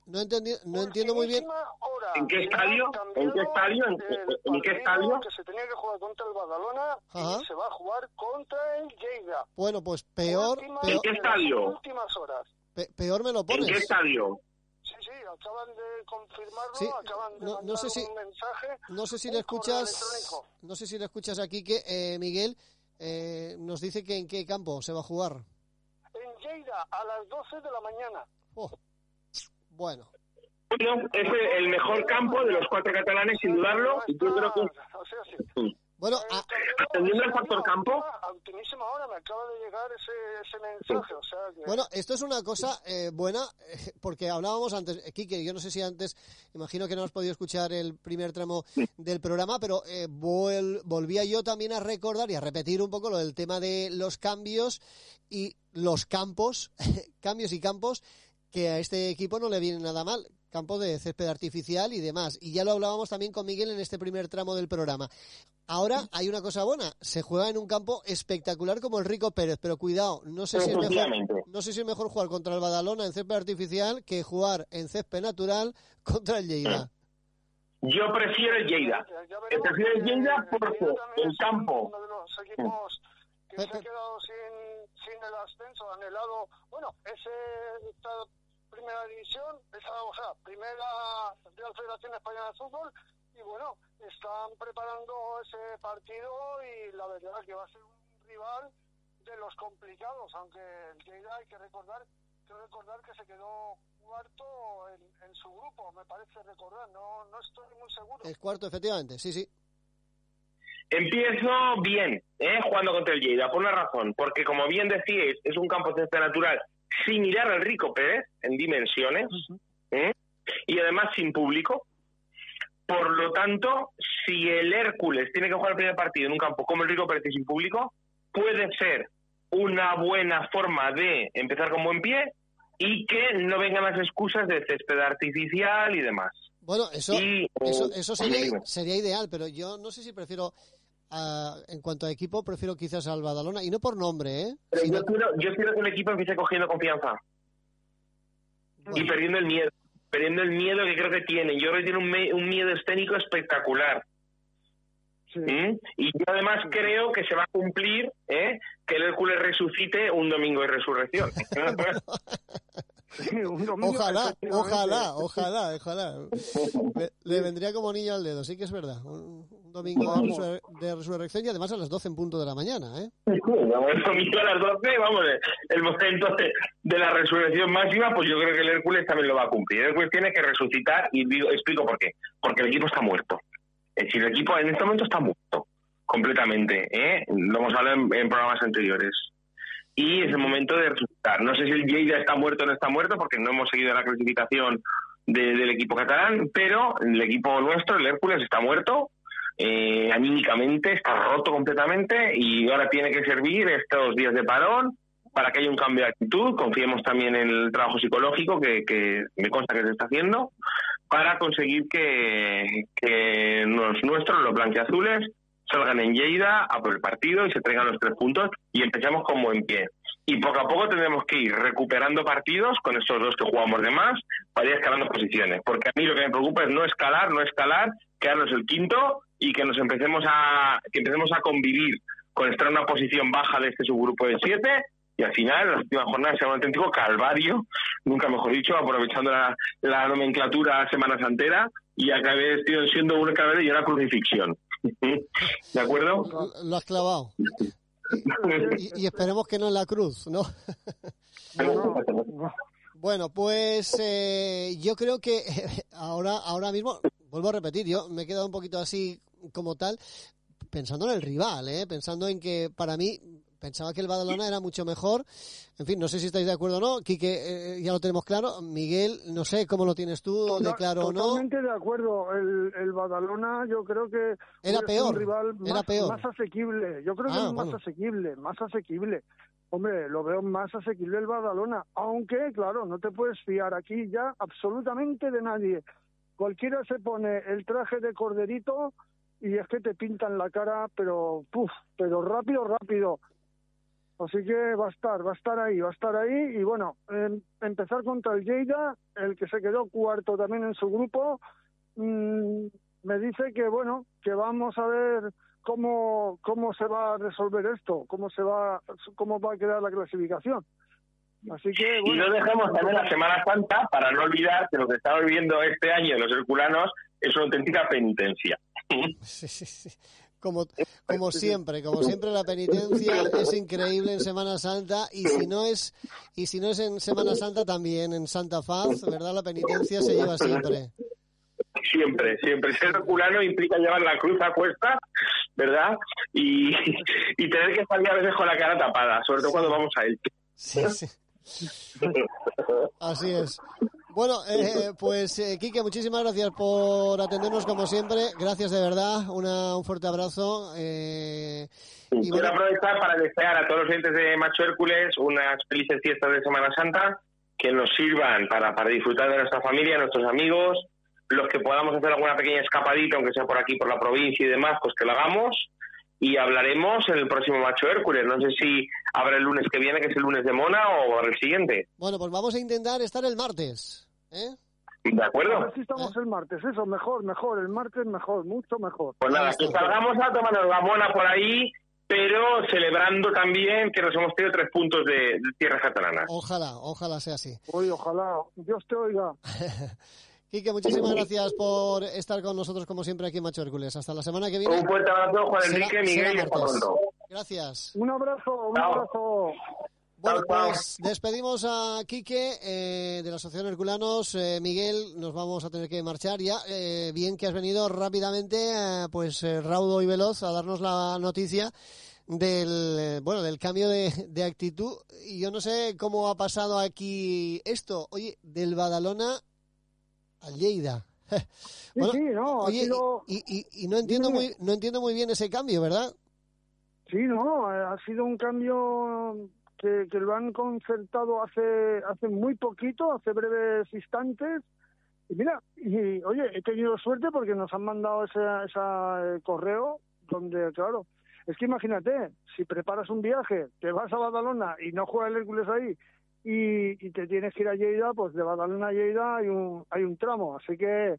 Speaker 1: No, entendi- no entiendo muy bien.
Speaker 5: Ultimísima hora.
Speaker 6: ¿En qué estadio? ¿En qué estadio? ¿En qué- en estadio?
Speaker 5: Que se tenía que jugar contra el Badalona
Speaker 1: Ajá.
Speaker 5: y se va a jugar contra el Lleida.
Speaker 1: Bueno, pues peor,
Speaker 5: Última-
Speaker 1: peor,
Speaker 6: ¿En qué estadio?
Speaker 5: Últimas horas.
Speaker 1: pe- peor me lo
Speaker 6: ¿En
Speaker 1: pones.
Speaker 6: qué estadio?
Speaker 5: Sí, sí, acaban de confirmarlo,
Speaker 1: Sí,
Speaker 5: acaban de
Speaker 1: no- no
Speaker 5: mandar
Speaker 1: sé si-
Speaker 5: un mensaje.
Speaker 1: No sé si le escuchas, no sé si le escuchas aquí que eh, Miguel eh, nos dice que en qué campo se va a jugar.
Speaker 5: En Lleida, a las 12 de la mañana.
Speaker 1: Oh, bueno,
Speaker 6: Bueno, es el- el mejor campo de los cuatro catalanes, sin dudarlo, y yo creo que...
Speaker 1: Bueno,
Speaker 5: Eh,
Speaker 1: ah,
Speaker 6: atendiendo factor campo.
Speaker 5: A ultima- a ultimísima hora me acaba de llegar ese, ese mensaje. O sea, que
Speaker 1: bueno, esto es una cosa eh, buena eh, porque hablábamos antes, eh, Quique, yo no sé si antes, imagino que no has podido escuchar el primer tramo del programa, pero eh, vol- volvía yo también a recordar y a repetir un poco lo del tema de los cambios y los campos, cambios y campos que a este equipo no le viene nada mal. Campo de césped artificial y demás. Y ya lo hablábamos también con Miguel en este primer tramo del programa. Ahora hay una cosa buena, se juega en un campo espectacular como el Rico Pérez, pero cuidado, no sé si es mejor, no sé si es mejor jugar contra el Badalona en césped artificial que jugar en césped natural contra el Lleida.
Speaker 6: Yo prefiero el Lleida. Eh,
Speaker 5: veremos,
Speaker 6: prefiero el
Speaker 5: porque
Speaker 6: Lleida
Speaker 5: el
Speaker 6: porque el
Speaker 5: es
Speaker 6: campo...
Speaker 5: Uno de los equipos que se ha quedado sin, sin el ascenso, anhelado. Bueno, ese, primera división, esa, o sea, primera Real Federación Española de Fútbol, y bueno, están preparando ese partido y la verdad que va a ser un rival de los complicados, aunque el Lleida hay que recordar, que recordar que se quedó cuarto en, en su grupo, me parece recordar, no, no estoy muy seguro.
Speaker 1: El cuarto, efectivamente, sí, sí.
Speaker 6: Empiezo bien, ¿eh? jugando contra el Lleida, por una razón, porque como bien decíais, es un campo de natural similar al Rico Pérez en dimensiones, ¿eh? y además sin público. Por lo tanto, si el Hércules tiene que jugar el primer partido en un campo como el Rico Pérez y sin público, puede ser una buena forma de empezar con buen pie y que no vengan las excusas de césped artificial y demás.
Speaker 1: Bueno, eso,
Speaker 6: Y,
Speaker 1: eso,
Speaker 6: eh,
Speaker 1: eso sería, sería ideal, pero yo no sé si prefiero, en cuanto a equipo, prefiero quizás al Badalona, y no por nombre, ¿eh?
Speaker 6: Pero
Speaker 1: Sino-
Speaker 6: yo quiero, yo quiero que el equipo empiece cogiendo confianza y perdiendo el miedo. Perdiendo el miedo que creo que tiene. Yo creo que tiene un, un miedo escénico espectacular. ¿Mm? Y yo además creo que se va a cumplir ¿eh? que el Hércules resucite un domingo de resurrección.
Speaker 1: Ojalá, ojalá, ojalá, ojalá. Le, le vendría como niño al dedo, sí que es verdad. Un, un domingo de, resur- de resurrección y además a las 12 en punto de la mañana, ¿eh?
Speaker 6: Vamos, el domingo a las 12, vamos, el momento de, de la resurrección máxima, pues yo creo que el Hércules también lo va a cumplir. El Hércules tiene que resucitar y digo, explico por qué. Porque el equipo está muerto. Es decir, el equipo en este momento está muerto, completamente. ¿eh? Lo hemos hablado en, en programas anteriores. Y es el momento de resucitar. No sé si el Lleida está muerto o no está muerto, porque no hemos seguido la clasificación de- del equipo catalán, pero el equipo nuestro, el Hércules, está muerto eh, anímicamente, está roto completamente y ahora tiene que servir estos días de parón para que haya un cambio de actitud. Confiemos también en el trabajo psicológico que me consta que se está haciendo para conseguir que, que los nuestros, los blanqueazules, salgan en Lleida a por el partido y se traigan los tres puntos y empecemos con buen pie. Y poco a poco tendremos que ir recuperando partidos con estos dos que jugamos de más para ir escalando posiciones. Porque a mí lo que me preocupa es no escalar, no escalar, quedarnos el quinto y que nos empecemos a que empecemos a convivir con estar en una posición baja de este subgrupo de siete y al final las últimas jornadas sea un auténtico calvario, nunca mejor dicho, aprovechando la, la nomenclatura semana santera y acabé siendo un calvario y una crucifixión. ¿De acuerdo?
Speaker 1: Lo, lo has clavado. Y, y esperemos que no en la cruz, ¿no? Bueno, pues eh, yo creo que ahora, ahora mismo, vuelvo a repetir, yo me he quedado un poquito así como tal, pensando en el rival, ¿eh? pensando en que para mí pensaba que el Badalona era mucho mejor. En fin, no sé si estáis de acuerdo o no. Quique, eh, ya lo tenemos claro. Miguel, no sé cómo lo tienes tú, de claro o no.
Speaker 5: Totalmente de acuerdo. El, el Badalona yo creo que
Speaker 1: era peor.
Speaker 5: Un rival
Speaker 1: era
Speaker 5: más,
Speaker 1: peor.
Speaker 5: más asequible. Yo creo que
Speaker 1: Ah,
Speaker 5: es más
Speaker 1: bueno.
Speaker 5: asequible, más asequible. Hombre, lo veo más asequible el Badalona. Aunque, claro, no te puedes fiar aquí ya absolutamente de nadie. Cualquiera se pone el traje de corderito y es que te pintan la cara, pero, puf, pero rápido, rápido. Así que va a estar, va a estar ahí, va a estar ahí. Y bueno, em- empezar contra el Lleida, el que se quedó cuarto también en su grupo, mm, me dice que bueno, que vamos a ver cómo, cómo se va a resolver esto, cómo se va, cómo va a quedar la clasificación. Así que
Speaker 6: Y no dejemos también la Semana Santa para no olvidar que lo que estamos viviendo este año los herculanos es una auténtica penitencia.
Speaker 1: Sí, sí, sí. Como, como siempre, como siempre la penitencia es increíble en Semana Santa y si no es y si no es en Semana Santa también en Santa Faz, ¿verdad? La penitencia se lleva siempre.
Speaker 6: Siempre, siempre. Ser herculano implica llevar la cruz a cuesta, ¿verdad? Y, y tener que salir a veces con la cara tapada, sobre todo cuando vamos a él.
Speaker 1: Sí, sí. Así es. Bueno, eh, pues eh, Quique, muchísimas gracias por atendernos como siempre. Gracias de verdad. Una, un fuerte abrazo. eh, y
Speaker 6: Quiero
Speaker 1: bueno,
Speaker 6: aprovechar para desear a todos los oyentes de Macho Hércules unas felices fiestas de Semana Santa que nos sirvan para, para disfrutar de nuestra familia, nuestros amigos, los que podamos hacer alguna pequeña escapadita, aunque sea por aquí, por la provincia y demás, pues que lo hagamos. Y hablaremos en el próximo Macho Hércules. No sé si habrá el lunes que viene, que es el lunes de Mona, o el siguiente.
Speaker 1: bueno, pues vamos a intentar estar el martes. ¿Eh?
Speaker 6: ¿De
Speaker 5: a
Speaker 6: acuerdo?
Speaker 5: ver si estamos el martes, eso, mejor, mejor, el martes mejor, mucho mejor.
Speaker 6: Pues nada, que salgamos a tomarnos la mona por ahí, pero celebrando también que nos hemos tenido tres puntos de, de tierras catalanas.
Speaker 1: Ojalá, ojalá sea así.
Speaker 5: Uy, ojalá, Dios te oiga.
Speaker 1: Quique, muchísimas gracias por estar con nosotros como siempre aquí en Macho Hércules. Hasta la semana que viene.
Speaker 6: Un fuerte abrazo, Juan
Speaker 1: Será-
Speaker 6: Enrique,
Speaker 1: será
Speaker 6: Miguel, y pronto.
Speaker 1: Gracias.
Speaker 5: Un abrazo, un
Speaker 6: Chao.
Speaker 5: abrazo.
Speaker 1: Bueno, pues despedimos a Quique eh, de la Asociación Herculanos. Eh, Miguel, nos vamos a tener que marchar ya. Eh, bien que has venido rápidamente, eh, pues eh, raudo y veloz, a darnos la noticia del bueno del cambio de, de actitud. Y yo no sé cómo ha pasado aquí esto. Oye, del Badalona al Lleida.
Speaker 5: Sí, sí, no,
Speaker 1: oye,
Speaker 5: sido-
Speaker 1: y, y- y no entiendo muy no entiendo muy bien ese cambio, ¿verdad?
Speaker 5: Sí, no, ha sido un cambio que, que lo han concertado hace hace muy poquito, hace breves instantes. Y mira, y oye, he tenido suerte porque nos han mandado ese, esa, eh, correo donde, claro, es que imagínate, si preparas un viaje, te vas a Badalona y no juega el Hércules ahí y, y te tienes que ir a Lleida, pues de Badalona a Lleida hay un, hay un tramo. Así que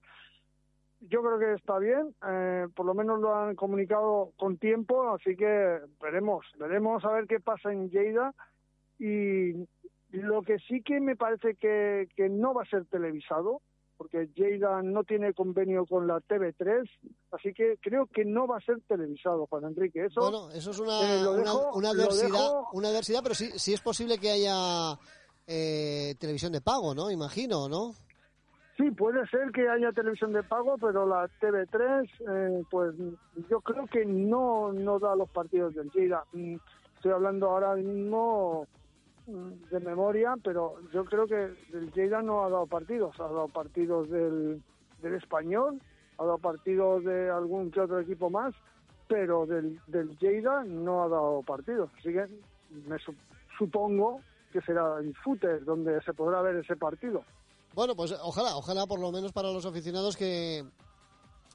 Speaker 5: yo creo que está bien, eh, por lo menos lo han comunicado con tiempo, así que veremos, veremos a ver qué pasa en Lleida y lo que sí que me parece que, que no va a ser televisado, porque Lleida no tiene convenio con la TV3, así que creo que no va a ser televisado, Juan Enrique. Eso
Speaker 1: Bueno, eso es una,
Speaker 5: eh,
Speaker 1: una-
Speaker 5: dejo-
Speaker 1: una
Speaker 5: lo
Speaker 1: adversidad,
Speaker 5: dejo-
Speaker 1: una adversidad, pero sí, sí es posible que haya eh, televisión de pago, ¿no? Imagino, ¿no?
Speaker 5: Sí, puede ser que haya televisión de pago, pero la TV3, eh, pues yo creo que no, no da los partidos del Lleida. Mm, Estoy hablando ahora mismo mm, de memoria, pero yo creo que el Lleida no ha dado partidos. Ha dado partidos del, del Español, ha dado partidos de algún que otro equipo más, pero del, del Lleida no ha dado partidos. Así que me su- supongo que será en Footer donde se podrá ver ese partido.
Speaker 1: Bueno, pues ojalá, ojalá por lo menos para los aficionados que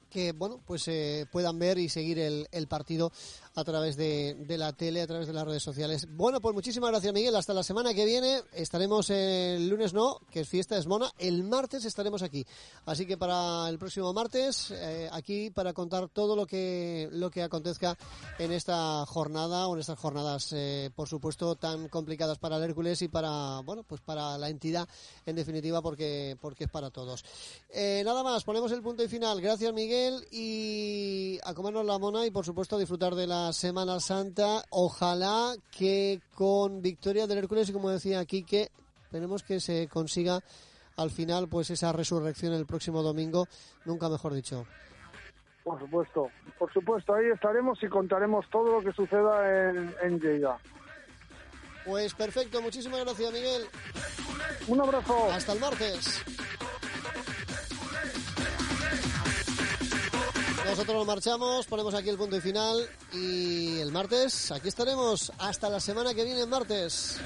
Speaker 1: que bueno pues eh, puedan ver y seguir el, el partido a través de, de la tele, a través de las redes sociales. Bueno, pues muchísimas gracias Miguel, hasta la semana que viene. Estaremos el lunes no, que es fiesta es mona, el martes estaremos aquí. Así que para el próximo martes eh, aquí para contar todo lo que lo que acontezca en esta jornada o en estas jornadas eh, por supuesto tan complicadas para el Hércules y para bueno, pues para la entidad en definitiva porque porque es para todos. Eh, nada más, ponemos el punto y final. Gracias Miguel y a comernos la mona y por supuesto a disfrutar de la Semana Santa. Ojalá que con victoria del Hércules y como decía Quique, tenemos que se consiga al final pues esa resurrección el próximo domingo, nunca mejor dicho.
Speaker 5: Por supuesto, por supuesto, ahí estaremos y contaremos todo lo que suceda en, en Lleida.
Speaker 1: Pues perfecto, muchísimas gracias Miguel.
Speaker 5: Un abrazo.
Speaker 1: Hasta el martes. Nosotros nos marchamos, ponemos aquí el punto y final y el martes aquí estaremos hasta la semana que viene, martes.